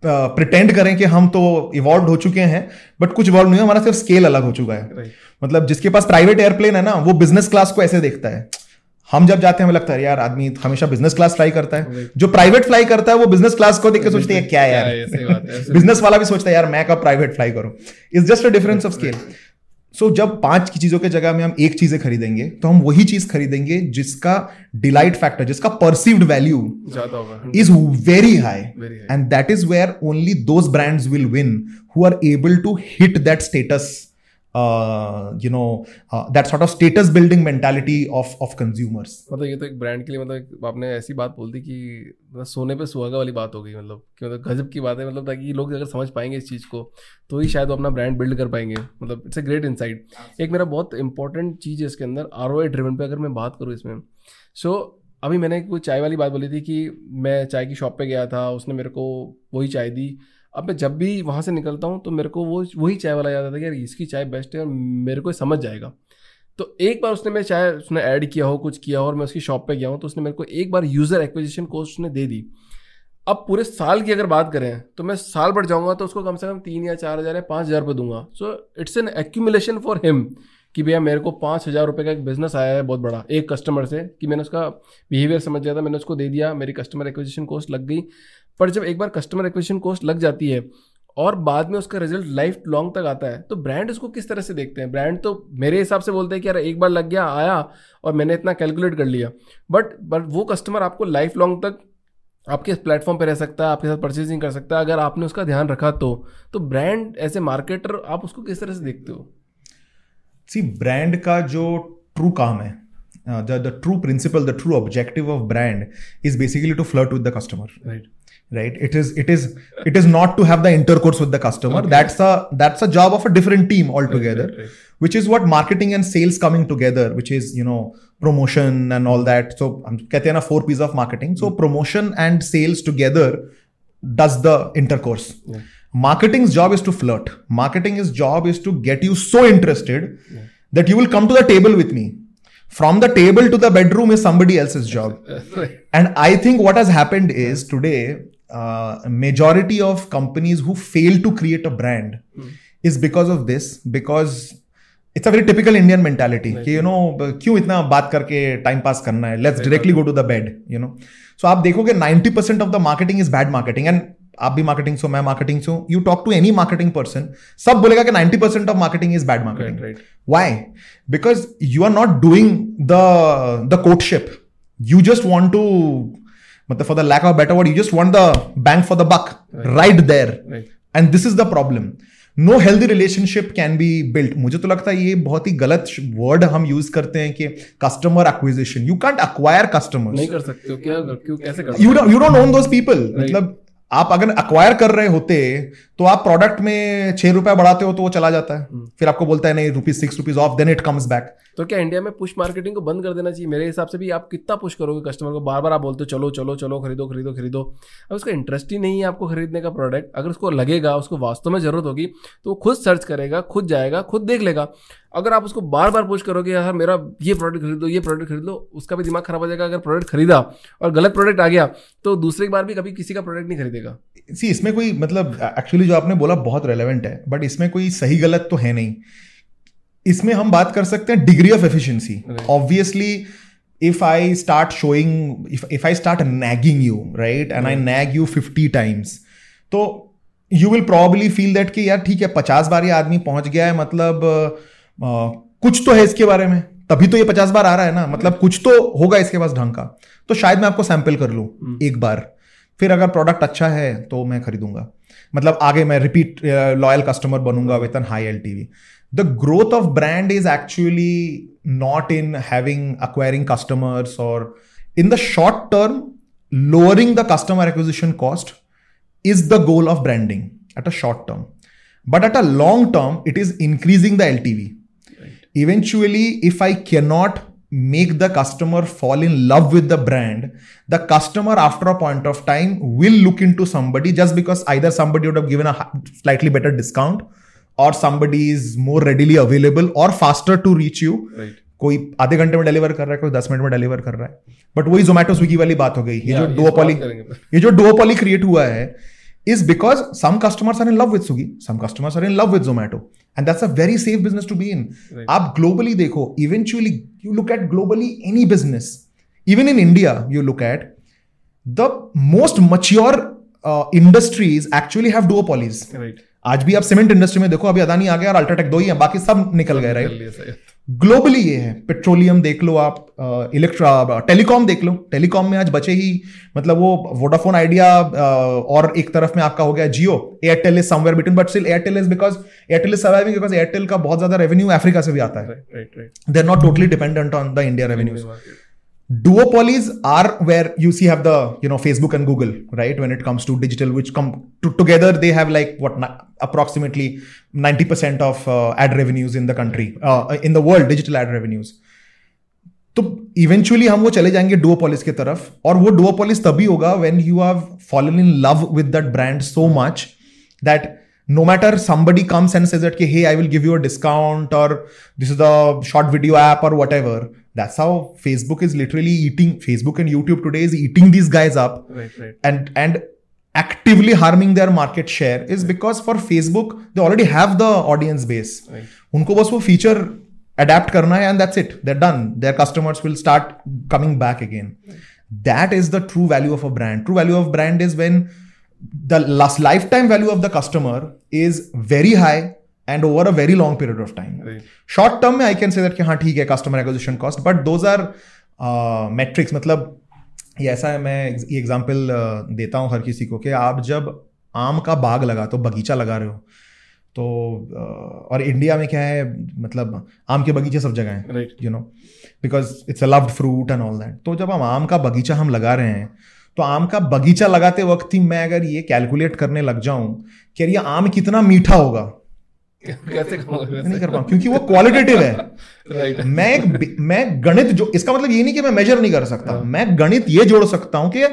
प्रिटेंड करें कि हम तो इवॉल्व हो चुके हैं बट कुछ इवॉल्व नहीं है हमारा सिर्फ़ स्केल अलग हो चुका है। मतलब जिसके पास प्राइवेट एयरप्लेन है ना वो बिज़नेस क्लास को ऐसे देखता है। हम जब जाते हैं हमें लगता है यार आदमी हमेशा बिज़नेस क्लास फ्लाई करता है। जो प्राइवेट फ्लाई करता है वो बिज़नेस क्लास को देख के सोचते हैं क्या यार? बिज़नेस वाला भी सोचता है यार मैं कब प्राइवेट फ्लाई करूँ? Is just a difference of scale so so, जब पाँच की चीज़ों के जगह में हम एक चीज़ें खरीदेंगे तो हम वही चीज़ खरीदेंगे जिसका डिलाइट फैक्टर जिसका perceived value is very high and that is where only those brands will win who are able to hit that status you know that sort of status building mentality of of consumers मतलब ये तो एक brand के लिए मतलब आपने ऐसी बात बोल दी कि मतलब सोने पे सुहागा वाली बात हो गई मतलब कि मतलब गजब की बात है मतलब ताकि लोग अगर समझ पाएँगे इस चीज़ को तो ही शायद वो अपना ब्रांड बिल्ड कर पाएँगे। मतलब इट्स अ ग्रेट इनसाइट एक मेरा बहुत इंपॉर्टेंट चीज़ है इसके अंदर आर ओ ड्रिवन पर अगर मैं बात करूँ इसमें सो so, अभी मैंने कोई चाय वाली बात बोली थी कि मैं चाय की शॉप पे गया था उसने मेरे को वही चाय दी अब मैं जब भी वहाँ से निकलता हूँ तो मेरे को वो, वही चाय वाला याद आता है कि यार, इसकी चाय बेस्ट है और मेरे को समझ जाएगा। तो एक बार उसने मैं चाय, उसने ऐड किया हो, कुछ किया हो और मैं उसकी शॉप पे गया हूँ तो उसने मेरे को एक बार यूज़र एक्विजिशन कोस्ट उसने दे दी। अब पूरे साल की अगर बात करें तो मैं साल बढ़ जाऊँगा तो उसको कम से कम तीन या चार हज़ार या पाँच हज़ार रुपये दूँगा। So it's an accumulation for him कि भैया, मेरे को पाँच हज़ार रुपये का एक बिज़नेस आया है बहुत बड़ा, एक कस्टमर से, कि मैंने उसका बिहेवियर समझ गया था, मैंने उसको दे दिया, मेरी कस्टमर एक्विजिशन कॉस्ट लग गई। पर जब एक बार कस्टमर एक्विजिशन कॉस्ट लग जाती है और बाद में उसका रिज़ल्ट लाइफ लॉन्ग तक आता है तो ब्रांड उसको किस तरह से देखते हैं? ब्रांड तो मेरे हिसाब से बोलते हैं कि यार एक बार लग गया आया और मैंने इतना कैलकुलेट कर लिया। बट बट वो कस्टमर आपको लाइफ लॉन्ग तक आपके प्लेटफॉर्म पे रह सकता है आपके साथ परचेजिंग कर सकता है अगर आपने उसका ध्यान रखा तो। तो ब्रांड एज ए मार्केटर आप उसको किस तरह से देखते हो? सी ब्रांड का जो ट्रू काम है the true principle the true objective of brand is basically to flirt with the customer right right it is it is it is not to have the intercourse with the customer okay. that's a that's a job of a different team altogether right, right, right. which is what marketing and sales coming together which is you know promotion and all that so i'm getting a four piece of marketing so mm. promotion and sales together does the intercourse yeah. marketing's job is to flirt marketing's job is to get you so interested yeah. that you will come to the table with me from the table to the bedroom is somebody else's job and i think what has happened is today uh, majority of companies who fail to create a brand mm. is because of this because it's a very typical Indian mentality. Right. कि you know क्यों इतना बात करके time pass करना है? Let's directly go to the bed you know so आप देखोगे 90% of the marketing is bad marketing and आप भी मार्केटिंग से मैं मार्केटिंग से you talk to any marketing person सब बोलेगा कि 90% percent of marketing is bad marketing why because you are not doing the the courtship you just want to मतलब for the lack of better word you just want the bang for the buck right there and this is the problem no healthy relationship can be built मुझे तो लगता है ये बहुत ही गलत word हम use करते हैं कि customer acquisition you can't acquire customer नहीं कर सकते हो। क्या क्यों कैसे कर you you don't own those people मतलब आप अगर अक्वायर कर रहे होते तो आप प्रोडक्ट में छह रुपया बढ़ाते हो तो वो चला जाता है। हम्म। फिर आपको बोलता है नहीं rupees six rupees off then it comes back तो क्या इंडिया में पुश मार्केटिंग को बंद कर देना चाहिए? मेरे हिसाब से भी आप कितना पुश करोगे कस्टमर को? बार बार आप बोलते हो चलो चलो चलो खरीदो खरीदो खरीदो। अब उसका इंटरेस्ट ही नहीं है आपको खरीदने का प्रोडक्ट अगर उसको लगेगा उसको वास्तव में ज़रूरत होगी तो वो खुद सर्च करेगा खुद जाएगा खुद देख लेगा। अगर आप उसको बार बार पुश करोगे यार मेरा ये प्रोडक्ट खरीद लो ये प्रोडक्ट खरीद लो उसका भी दिमाग खराब हो जाएगा। अगर प्रोडक्ट खरीदा और गलत प्रोडक्ट आ गया तो दूसरी बार भी कभी किसी का प्रोडक्ट नहीं खरीदेगा। सी इसमें कोई मतलब एक्चुअली जो आपने बोला बहुत रेलेवेंट है बट इसमें कोई सही गलत तो है नहीं। इसमें हम बात कर सकते हैं degree of efficiency obviously if I start showing, if, if I start nagging you, right, and I nag you 50 times, तो you will probably feel that कि यार ठीक है पचास बार ये आदमी पहुँच गया है मतलब आ, कुछ तो है इसके बारे में। तभी तो ये पचास बार आ रहा है ना मतलब कुछ तो होगा इसके पास ढंग का। तो शायद मैं आपको सैंपल कर लूँ हम्म। एक बार। फिर अगर प्रोडक्ट अच्छा है तो मैं खरीदूँगा। मतलब आगे मैं repeat loyal customer बनूँगा with an high L T V the growth of brand is actually not in having acquiring customers और in the short term lowering the customer acquisition cost is the goal of branding at a short term but at a long term it is increasing the L T V eventually if I can not make the customer fall in love with the brand the customer after a point of time will look into somebody just because either somebody would have given a slightly better discount or somebody is more readily available or faster to reach you right. कोई आधे घंटे में deliver कर रहा है कोई दस minute में डिलीवर कर रहा है बट वही जोमेटो स्विगी वाली बात हो गई ये जो डुओपॉली ये जो डुओपॉली क्रिएट हुआ है is because some customers are in love with Swiggy, some customers are in love with Zomato, and that's a very safe business to be in. Right. आप globally देखो, eventually you look at globally any business, even in India, you look at the most mature uh, industries actually have duopolies. Right. आज भी आप cement industry में देखो अभी अदानी आ गया और अल्ट्राटेक दो ही है बाकी सब निकल गए राइट ग्लोबली ये है पेट्रोलियम देख लो आप इलेक्ट्रा टेलीकॉम देख लो। टेलीकॉम में आज बचे ही मतलब वो वोडाफोन आइडिया और एक तरफ़ में आपका हो गया Jio Airtel is somewhere between but still Airtel is because Airtel is surviving because Airtel का बहुत ज़्यादा रेवेन्यू अफ्रीका से भी आता है। They are not totally dependent on the India revenue duopolies are where you see have the you know facebook and google right when it comes to digital which come to, together they have like what approximately 90% of uh, ad revenues in the country uh, in the world digital ad revenues तो eventually हम वो चले जाएंगे डुओपोलिस की तरफ और वो duopolies तभी होगा when you have fallen in love with that brand so much that no matter somebody comes and says that hey i will give you a discount or this is the short video app or whatever that's how facebook is literally eating. Facebook and youtube today is eating these guys up. Right, right. and and actively harming their market share is because for facebook they already have the audience base. Right. unko bas wo feature adapt karna hai and that's it. They're done. Their customers will start coming back again. Right. that is the true value of a brand. True value of brand is when the last lifetime value of the customer is very high and over a very long period of time short term में I can say that कि हाँ ठीक है customer acquisition cost but those are metrics मतलब ये ऐसा है मैं ये एग्ज़ाम्पल uh, देता हूँ हर किसी को कि आप जब आम का बाग लगा तो बगीचा लगा रहे हो तो uh, और इंडिया में क्या है मतलब आम के बगीचे सब जगह हैं you know because it's a loved fruit and all that तो जब हम आम का बगीचा हम लगा रहे हैं तो आम का बगीचा लगाते वक्त ही मैं अगर ये कैलकुलेट करने लग जाऊँ कि ये आम कितना मीठा होगा कैसे नहीं कर पाऊँ क्योंकि वो क्वालिटेटिव है। राइट मैं एक मैं गणित जो इसका मतलब ये नहीं कि मैं मेजर नहीं कर सकता। हाँ। मैं गणित ये जोड़ सकता हूँ कि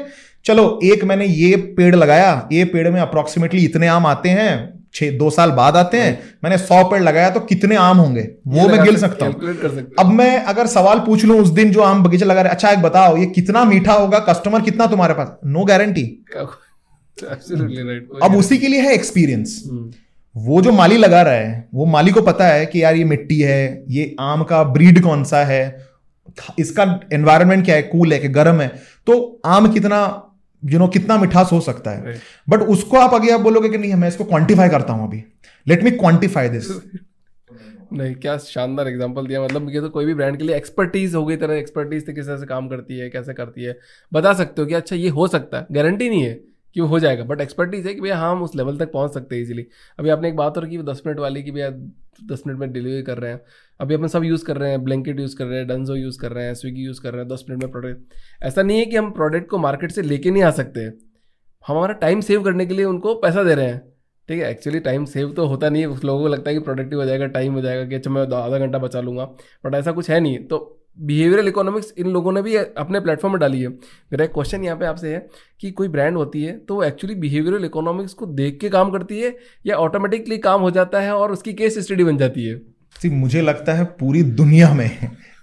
चलो एक मैंने ये पेड़ लगाया ये पेड़ में अप्रोक्सीमेटली इतने आम आते हैं छह दो साल बाद आते हैं हाँ। मैंने सौ पेड़ लगाया तो कितने आम होंगे? वो मैं गिल सकता हूँ। अब मैं अगर सवाल पूछ लू उस दिन जो आम बगीचा लगा रहे अच्छा एक बताओ ये कितना मीठा होगा? कस्टमर कितना तुम्हारे पास? नो गारंटी अब उसी के लिए है एक्सपीरियंस। वो जो माली लगा रहा है वो माली को पता है कि यार ये मिट्टी है ये आम का ब्रीड कौन सा है इसका एनवायरनमेंट क्या है कूल है कि गर्म है तो आम कितना यू you नो know, कितना मिठास हो सकता है। बट. उसको आप आगे आप बोलोगे कि नहीं मैं इसको क्वांटिफाई करता हूँ अभी। लेट मी क्वांटिफाई दिस नहीं क्या शानदार एग्जांपल दिया। मतलब ये तो कोई भी ब्रांड के लिए एक्सपर्टीज हो गई तरह एक्सपर्टीज किस तरह से काम करती है कैसे करती है। बता सकते हो कि अच्छा ये हो सकता है। गारंटी नहीं है। कि हो जाएगा। बट एक्सपर्टीज है कि भैया हम उस लेवल तक पहुँच सकते हैं इजीली अभी आपने एक बात और की दस मिनट वाली कि भैया दस मिनट में डिलीवरी कर रहे हैं। अभी अपन सब यूज़ कर रहे हैं ब्लैंकेट यूज़ कर रहे हैं डनजो यूज़ कर रहे हैं स्विगी यूज़ कर रहे हैं, दस मिनट में प्रोडक्ट ऐसा नहीं है कि हम प्रोडक्ट को मार्केट से लेके नहीं आ सकते। हमारा टाइम सेव करने के लिए उनको पैसा दे रहे हैं। ठीक है एक्चुअली टाइम सेव तो होता नहीं है। उस लोगों को लगता है कि प्रोडक्टिव हो जाएगा टाइम हो जाएगा कि अच्छा मैं आधा घंटा बचा लूँगा। बट ऐसा कुछ है नहीं। तो बिहेवियरल इकोनॉमिक्स इन लोगों ने भी अपने प्लेटफॉर्म में डाली है। मेरा एक क्वेश्चन यहाँ पे आपसे है कि कोई ब्रांड होती है तो वो एक्चुअली बिहेवियरल इकोनॉमिक्स को देख के काम करती है या ऑटोमेटिकली काम हो जाता है और उसकी केस स्टडी बन जाती है? सी मुझे लगता है पूरी दुनिया में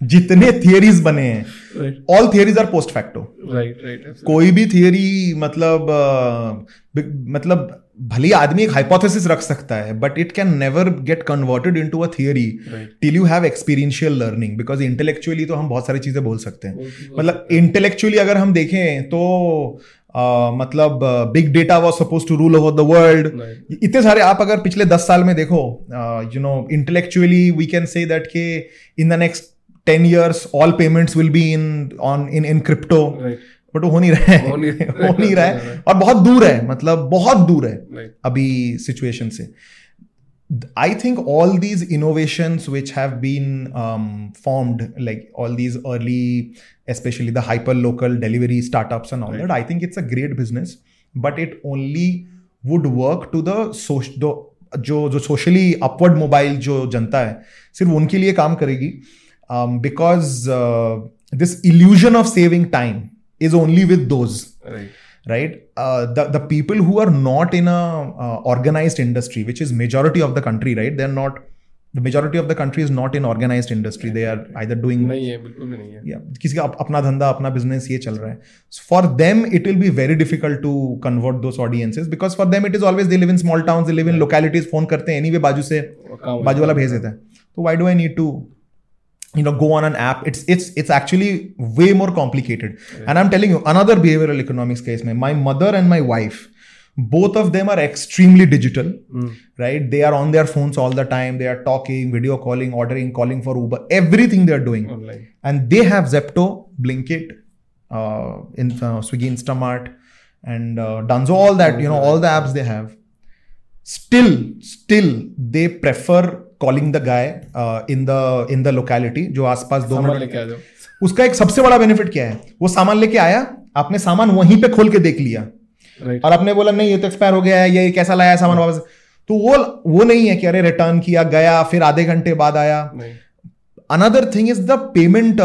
जितने थियरीज बने हैं all theories are post facto right right कोई भी थियरी मतलब uh, मतलब भले आदमी एक हाइपोथेसिस रख सकता है but it can never get converted into a theory till you have experiential learning because intellectually तो हम बहुत सारी चीज़ें बोल सकते हैं। मतलब इंटेलेक्चुअली अगर हम देखें तो मतलब big data was suppose to rule over the world इतने सारे आप अगर पिछले दस साल में देखो you know intellectually we can say that के in the next ten years all payments will be in on in in crypto but वो हो नहीं रहा है हो नहीं रहा है और बहुत दूर है मतलब बहुत दूर है अभी सिचुएशन से I think all these innovations which have been um, formed, like all these early, especially the hyper local delivery startups and all right. that, I think it's a great business, but it only would work to the social जो जो socially upward mobile जो जनता है सिर्फ़ उनके लिए काम करेगी because this illusion of saving time is only with those right uh, the the people who are not in a uh, organized industry which is majority of the country right they're not the majority of the country is not in organized industry they are either doing नहीं है बिल्कुल भी नहीं है yeah किसी का अपना धंधा अपना business ये चल रहा है for them it will be very difficult to convert those audiences because for them it is always they live in small towns they live in localities phone करते हैं anyway बाजू से बाजू वाला भेज देता है तो why do I need to you know go on an app. It's it's it's actually way more complicated. Yeah. and i'm telling you another behavioral economics case my mother and my wife both of them are extremely digital mm. right? They are on their phones all the time. They are talking video calling ordering calling for uber. Everything they're doing. Online. and they have zepto blinkit uh, in uh, swiggy instamart and uh, dunzo all that you know all the apps they have. Still still they prefer calling the guy in the in the locality जो आसपास दो minute उसका एक सबसे बड़ा benefit क्या है? वो सामान लेके आया आपने सामान वहीं पे खोल के देख लिया। Right. और आपने बोला नहीं ये तो एक्सपायर हो गया है ये कैसा लाया सामान वापस? तो वो वो नहीं है कि अरे रिटर्न किया गया फिर आधे घंटे बाद आया। Another thing is the payment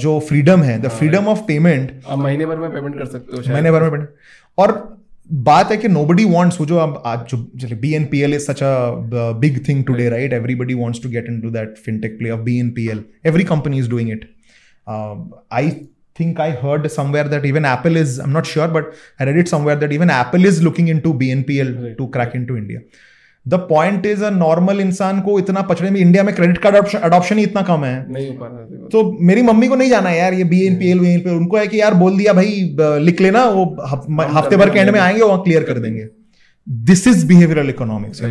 जो फ्रीडम है द फ्रीडम ऑफ़ पेमेंट महीने भर में पेमेंट कर सकते हो महीने भर में पेमेंट और बात है कि नोबडी वांट्स वो जो अब आज जो चलिए B N P L is such a big thing today right everybody wants to get into that fintech play of B N P L every company is doing it I think I heard somewhere that even Apple is, I'm not sure, but I read it somewhere that even Apple is looking into BNPL right. to crack into India. The point is a normal इंसान को इतना पछड़े में India में credit card adoption ही इतना कम है। नहीं हो पा रहा तो मेरी मम्मी को नहीं जाना है यार ये B N P L V N P उनको है कि यार बोल दिया भाई लिख लेना वो हफ़्ते भर के एंड में आएँगे वहाँ क्लियर कर देंगे। This is behavioural economics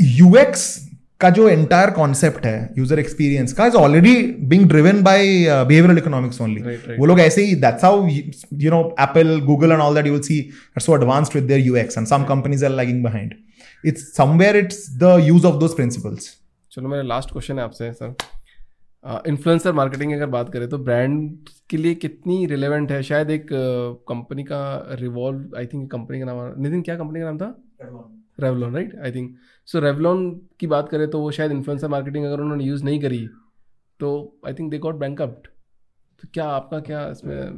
UX का जो एंटायर कॉन्सेप्ट है यूज़र एक्सपीरियंस का is already being driven by behavioural economics only वो लोग ऐसे ही that's how you know Apple Google and all that you will see so advanced with their UX and some companies are lagging behind it's somewhere it's the use of those principles चलो मेरा last question है आपसे sir influencer marketing अगर बात करें तो brand के लिए कितनी रिलेवेंट है? शायद एक कंपनी uh, का रिवॉल्व आई थिंक कंपनी का नाम नितिन क्या कंपनी का नाम था? Revlon right I think so Revlon की बात करें तो वो शायद इन्फ्लुएंसर मार्केटिंग अगर उन्होंने यूज़ नहीं करी तो I think they got bank तो क्या आपका क्या इसमें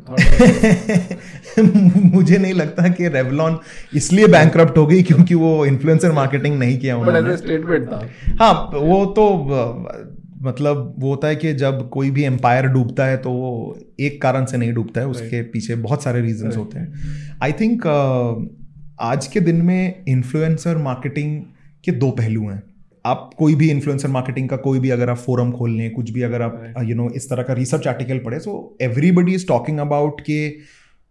मुझे नहीं लगता कि रेवलॉन इसलिए बैंक हो गई क्योंकि वो इन्फ्लुएंसर मार्केटिंग नहीं किया उन्होंने। स्टेटमेंट था। हाँ वो तो मतलब वो होता है कि जब कोई भी एम्पायर डूबता है तो वो एक कारण से नहीं डूबता है उसके पीछे बहुत सारे रीजंस होते हैं। आई थिंक आज के दिन में इन्फ्लुएंसर मार्केटिंग के दो पहलू हैं। आप कोई भी इन्फ्लुएंसर मार्केटिंग का कोई भी अगर आप फोरम खोल लें कुछ भी अगर आप यू नो इस तरह का रिसर्च आर्टिकल पढ़े so everybody is talking about के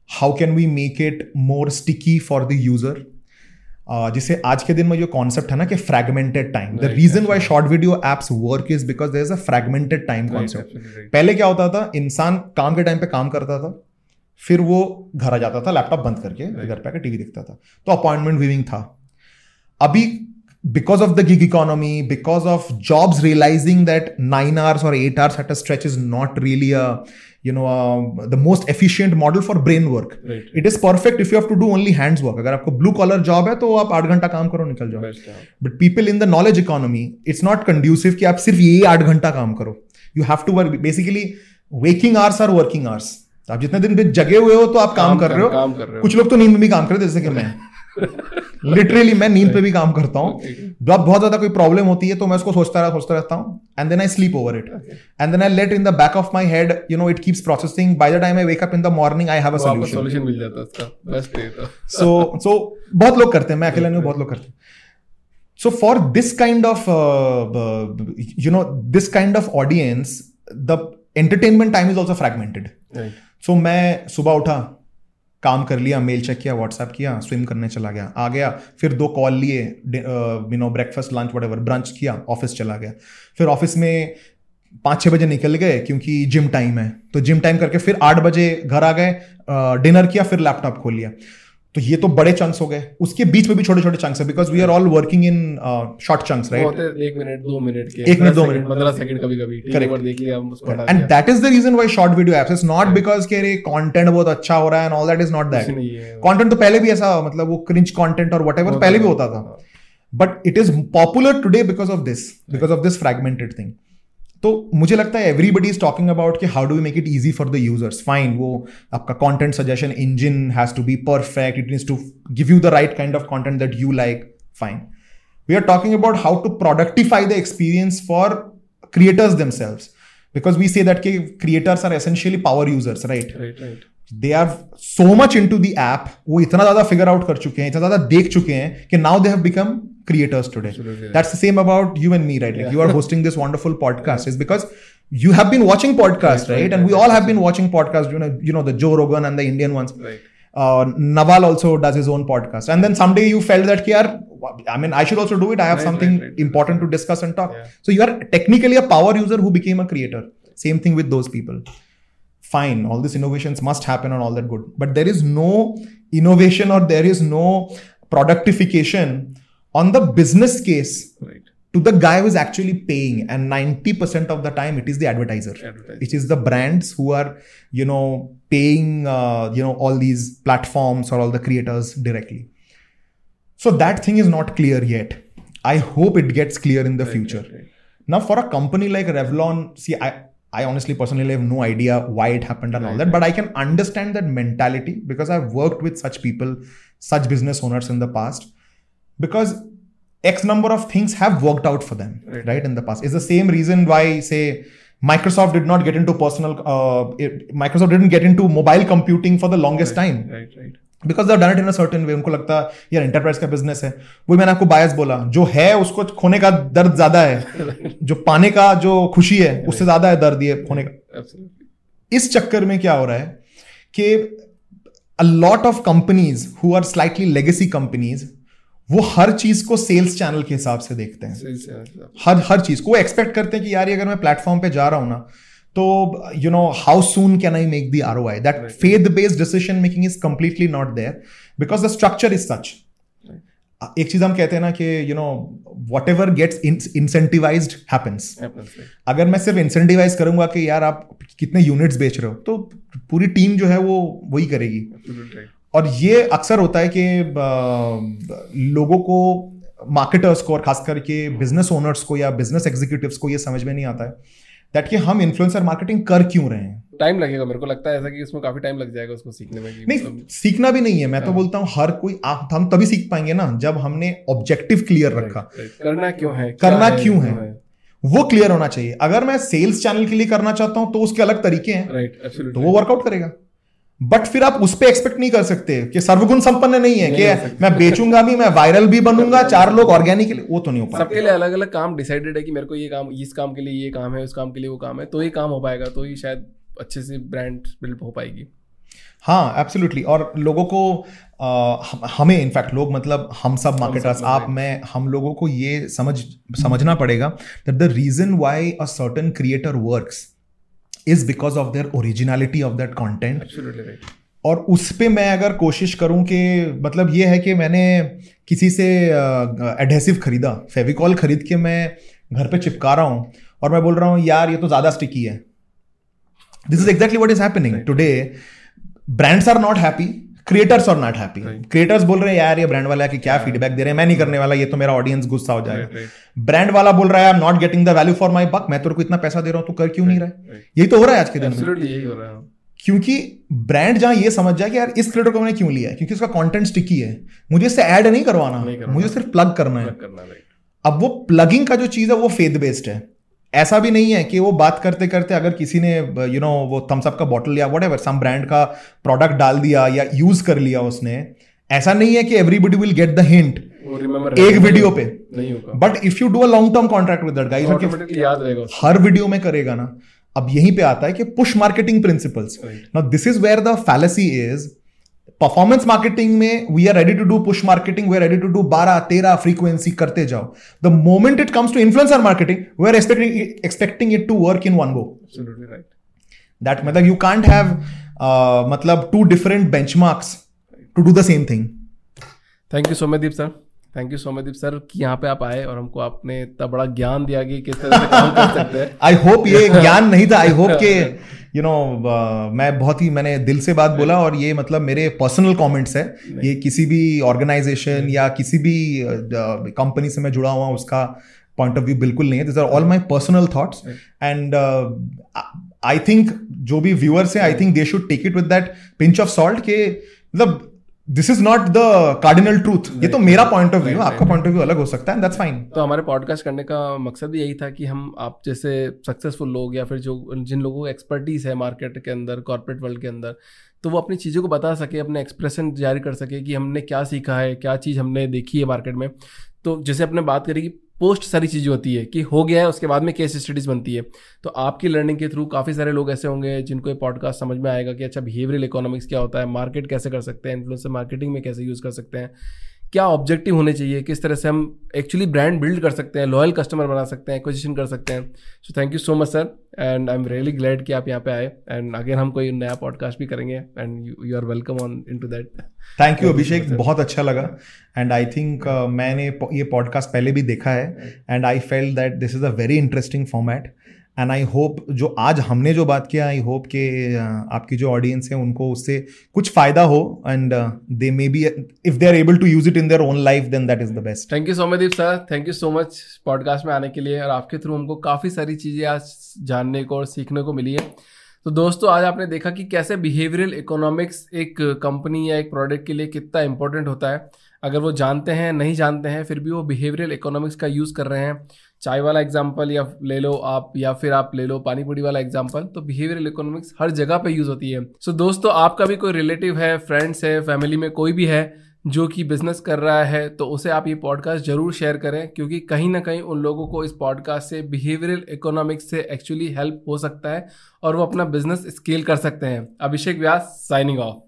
how can we make it more sticky for the user जिसे आज के दिन में जो कॉन्सेप्ट है ना कि fragmented time the reason why short video apps work is because there is a fragmented time concept पहले क्या होता था? इंसान काम के टाइम पे काम करता था फिर वो घर आ जाता था लैपटॉप बंद करके घर पे आकर टीवी देखता था। तो अपॉइंटमेंट विविंग था। अभी because of the gig economy, because of jobs realizing that nine hours or eight hours at a stretch is not really a you know uh, the most efficient model for brain work. Right. It is perfect if you have to do only hands work. अगर आपको blue collar job है तो आप आठ घंटा काम करो निकल जाओ. But people in the knowledge economy, it's not conducive कि आप सिर्फ़ यही आठ घंटा काम करो. You have to work. Basically, waking hours are working hours. आप जितने दिन जगे हुए हो तो आप काम, काम कर हो. कर रहे हो. कुछ लोग तो नींद में भी काम कर रहे जैसे कि मैं. लिटरली मैं नींद पे भी काम करता हूँ। जब बहुत ज़्यादा कोई प्रॉब्लम होती है तो मैं उसको सोचता रहा सोचता रहता हूँ। And then I sleep over it and then I let in the back of my head you know it keeps processing by the time I wake up in the morning I have a solution मिल जाता है उसका। Best so सो बहुत लोग करते हैं। मैं अकेला नहीं बहुत लोग करते हैं। So for this kind of uh, uh, you know this kind of audience the entertainment time is also fragmented. Right. so मैं सुबह उठा काम कर लिया मेल चेक किया व्हाट्सएप किया स्विम करने चला गया, आ गया। फिर दो कॉल लिए you know breakfast lunch what brunch किया ऑफ़िस चला गया। फिर ऑफ़िस में पाँच छः बजे निकल गए, क्योंकि जिम टाइम है। तो जिम टाइम करके फिर आठ बजे घर आ गए डिनर किया, फिर लैपटॉप खोल लिया। तो ये तो बड़े चंक्स हो गए। उसके बीच में भी छोटे छोटे चंक्स है because we are all working in short chunks right एक मिनट दो मिनट के एक मिनट दो मिनट पंद्रह सेकंड कभी कभी करेक्ट देख लिया and that is the reason why short video apps is not because के रे कंटेंट बहुत अच्छा हो रहा है and all that is not that content तो पहले भी ऐसा मतलब वो क्रिंज कंटेंट और व्हाटएवर पहले भी होता था। But it is popular today because of this because of this fragmented thing तो मुझे लगता है एवरीबडी इज़ टॉकिंग अबाउट कि how do make it easy for the users fine वो आपका content suggestion engine has to be perfect it means to give you the right kind of content that you like fine we are talking about how to productify the experience for creators themselves because we say that creators are essentially power users right right. They are so much into that वो इतना ज़्यादा figure out कर चुके हैं इतना ज़्यादा देख चुके हैं कि now they have become creators today that's same about you and me right you are hosting this wonderful podcast is because you have been watching podcast right and we all have been watching podcast you know you know the Joe Rogan and the Indian ones Naval also does his own podcast and then someday you feel that की are I mean I should also do it I have something important to discuss and talk so you are technically a power user who became a creator same thing with those people Fine, all these innovations must happen and all that good, but there is no innovation or there is no productification on the business case right. to the guy who is actually paying and 90% of the time it is the advertiser, advertiser. it is the brands who are you know paying uh, you know all these platforms or all the creators directly so that thing is not clear yet i hope it gets clear in the right, future right, right. now for a company like revlon see i I honestly personally have no idea why it happened and all that, but I can understand that mentality because I've worked with such people, such business owners in the past because x number of things have worked out for them right, right in the past. It's the same reason why say microsoft did not get into personal uh, it, microsoft didn't get into mobile computing for the longest right, time. right right because they're done it in certain way उनको लगता है यार enterprise का business है। वही मैंने आपको बायस बोला। जो है उसको खोने का दर्द ज़्यादा है। जो पाने का जो खुशी है उससे ज़्यादा है दर्द ये खोने का। इस चक्कर में क्या हो रहा है कि a lot of companies who are slightly legacy companies वो हर चीज़ को सेल्स चैनल के हिसाब से देखते हैं। हर हर चीज़ को वो एक्सपेक्ट करते हैं कि यार अगर मैं प्लेटफॉर्म पे जा रहा हूँ ना तो you know how soon can I make the R O I that faith based decision making is completely not there because the structure is such एक चीज़ हम कहते हैं ना कि you know whatever gets incentivise happens अगर मैं सिर्फ़ इंसेंटिवाइज करूँगा कि यार आप कितने यूनिट्स बेच रहे हो तो पूरी टीम जो है वो वही करेगी। और ये अक्सर होता है कि लोगों को मार्केटर्स को और खास करके बिज़नेस ओनर्स को या बिज़नेस एग्जीक्यूटिव्स को ये समझ में नहीं आता है। दैट कि हम इन्फ्लुएंसर मार्केटिंग कर क्यों रहे हैं? टाइम लगेगा मेरे को लगता है ऐसा कि इसमें काफ़ी टाइम लग जाएगा उसको सीखने में नहीं मतलब... सीखना भी नहीं है। मैं तो हाँ। बोलता हूँ हर कोई आ, हम तभी सीख पाएँगे ना जब हमने ऑब्जेक्टिव क्लियर रखा। करना क्यों है? करना क्यों है? वो क्लियर होना चाहिए। अगर मैं सेल्स चैनल के लिए करना चाहता हूँ तो उसके अलग तरीके हैं। राइट तो वो वर्कआउट करेगा। बट फिर आप उस पर एक्सपेक्ट नहीं कर सकते कि सर्वगुण संपन्न नहीं है कि मैं बेचूँगा भी मैं वायरल भी बनूँगा चार लोग ऑर्गेनिक वो तो नहीं हो पाएगा। सबके लिए अलग अलग काम डिसाइडेड है कि मेरे को ये काम इस काम के लिए ये काम है उस काम के लिए वो काम है तो ही काम हो पाएगा तो ही शायद अच्छे से ब्रांड बिल्ड हो पाएगी। हाँ एब्सोल्युटली और लोगों को आ, हमें इनफैक्ट लोग मतलब हम सब मार्केटर्स आप मैं हम लोगों को ये समझ समझना पड़ेगा that the reason why a certain creator works is because of their originality of that content और उस पर मैं अगर कोशिश करूँ कि मतलब ये है कि मैंने किसी से एडहेसिव खरीदा फेविकॉल खरीद के मैं घर पे चिपका रहा हूँ और मैं बोल रहा हूँ यार ये तो ज़्यादा स्टिकी है. This is exactly what is happening today brands are not happy creators are not happy creators बोल रहे हैं यार ये ब्रांड वाला कि क्या फीडबैक दे रहे हैं? मैं नहीं करने वाला ये तो मेरा ऑडियंस गुस्सा हो जाएगा. ब्रांड वाला बोल रहा है I am not getting the value for my buck मैं तेरे को इतना पैसा दे रहा हूँ तू कर क्यों नहीं रहा? है यही तो हो रहा है आज के दिन में। क्योंकि ब्रांड जहाँ ये समझ जाए कि यार इस क्रिएटर को मैंने क्यों लिया है? क्योंकि उसका कंटेंट स्टिकी है। मुझे इससे ऐड नहीं करवाना। मुझे सिर्फ़ प्लग करना है। अब वो प्लगिंग का जो चीज़ है वो फेथ बेस्ड है। ऐसा भी नहीं है कि वो बात करते करते अगर किसी ने यू you नो know, वो थम्सअप का बॉटल या वट एवर सम ब्रांड का प्रोडक्ट डाल दिया या यूज़ कर लिया उसने ऐसा नहीं है कि everybody will get the hint एक वीडियो पे। But if you do a long term contract with that guys याद रहेगा हर वीडियो में करेगा ना। अब यहीं पे आता है कि push marketing principles now this is where the fallacy is performance marketing में we are ready to do push marketing we are ready to do बारह तेरह फ्रीक्वेंसी करते जाओ। The moment it comes to influencer marketing we are expecting expecting it to work in one go that मतलब you can't have मतलब two different benchmarks to do the same thing thank you Somdeep sir thank you Soumyadeep sir कि यहाँ पे आप आए और हमको आपने इतना बड़ा ज्ञान दिया कि किस तरह से काम कर सकते हैं। आई होप ये ज्ञान नहीं था। आई होप के you you know know, uh, मैं बहुत ही मैंने दिल से बात बोला और ये मतलब मेरे पर्सनल कमेंट्स है। ये किसी भी ऑर्गेनाइजेशन या किसी भी कंपनी uh, से मैं जुड़ा हुआ उसका पॉइंट ऑफ़ व्यू बिल्कुल नहीं है। This are all my personal thoughts and I think जो भी व्यूअर्स है I think they should take it with that pinch of salt के मतलब this is not the cardinal truth ये तो मेरा पॉइंट ऑफ़ व्यू आपका पॉइंट ऑफ़ व्यू अलग हो सकता है दैट्स फाइन तो हमारे पॉडकास्ट करने का मकसद यही था कि हम आप जैसे सक्सेसफुल लोग या फिर जो जिन लोगों को एक्सपर्टीज है मार्केट के अंदर कॉर्पोरेट वर्ल्ड के अंदर तो वो अपनी चीज़ों को बता सके अपने एक्सप्रेशन जारी कर सके कि हमने क्या सीखा है क्या चीज़ हमने देखी है मार्केट में। तो जैसे अपने बात करी कि पोस्ट सारी चीज़ें होती है कि हो गया है, उसके बाद में केस स्टडीज़ बनती है। तो आपकी लर्निंग के थ्रू काफ़ी सारे लोग ऐसे होंगे जिनको ये पॉडकास्ट समझ में आएगा कि अच्छा बिहेवियरल इकोनॉमिक्स क्या होता है मार्केट कैसे कर सकते हैं इन्फ्लुएंसर मार्केटिंग में कैसे यूज़ कर सकते हैं। क्या ऑब्जेक्टिव होने चाहिए? किस तरह से हम एक्चुअली ब्रांड बिल्ड कर सकते हैं लॉयल कस्टमर बना सकते हैं एक्विजिशन कर सकते हैं? So thank you so much sir and I am really glad कि आप यहाँ पे आए। एंड अगेन हम कोई नया पॉडकास्ट भी करेंगे and you are welcome on into that thank you Abhishek बहुत अच्छा लगा। एंड आई थिंक मैंने ये पॉडकास्ट पहले भी देखा है। And I feel that this is a very interesting format and I hope जो आज हमने जो बात किया आई होप कि आपकी जो ऑडियंस है, उनको उससे कुछ फ़ायदा हो। And they may be if they are able to use it in their own life then that is the best thank you Soumyadeep sir thank you so much podcast में आने के लिए। और आपके थ्रू हमको काफ़ी सारी चीज़ें आज जानने को और सीखने को मिली है। तो दोस्तों, आज आपने देखा कि कैसे बिहेवियरल इकोनॉमिक्स एक कंपनी या एक प्रोडक्ट के लिए कितना इंपॉर्टेंट होता है। अगर वो जानते हैं, नहीं जानते हैं, फिर भी वो बिहेवियरल इकोनॉमिक्स का यूज़ कर रहे हैं। चाय वाला एग्ज़ाम्पल या ले लो आप या फिर आप ले लो पानी पूरी वाला एग्ज़ाम्पल तो बिहेवियरल इकोनॉमिक्स हर जगह पे यूज़ होती है। सो so, दोस्तों आपका भी कोई रिलेटिव है फ्रेंड्स है फैमिली में कोई भी है जो कि बिज़नेस कर रहा है तो उसे आप ये पॉडकास्ट ज़रूर शेयर करें क्योंकि कहीं ना कहीं उन लोगों को इस पॉडकास्ट से बिहेवियरल इकोनॉमिक्स से एक्चुअली हेल्प हो सकता है और वो अपना बिज़नेस स्केल कर सकते हैं। अभिषेक व्यास साइनिंग ऑफ़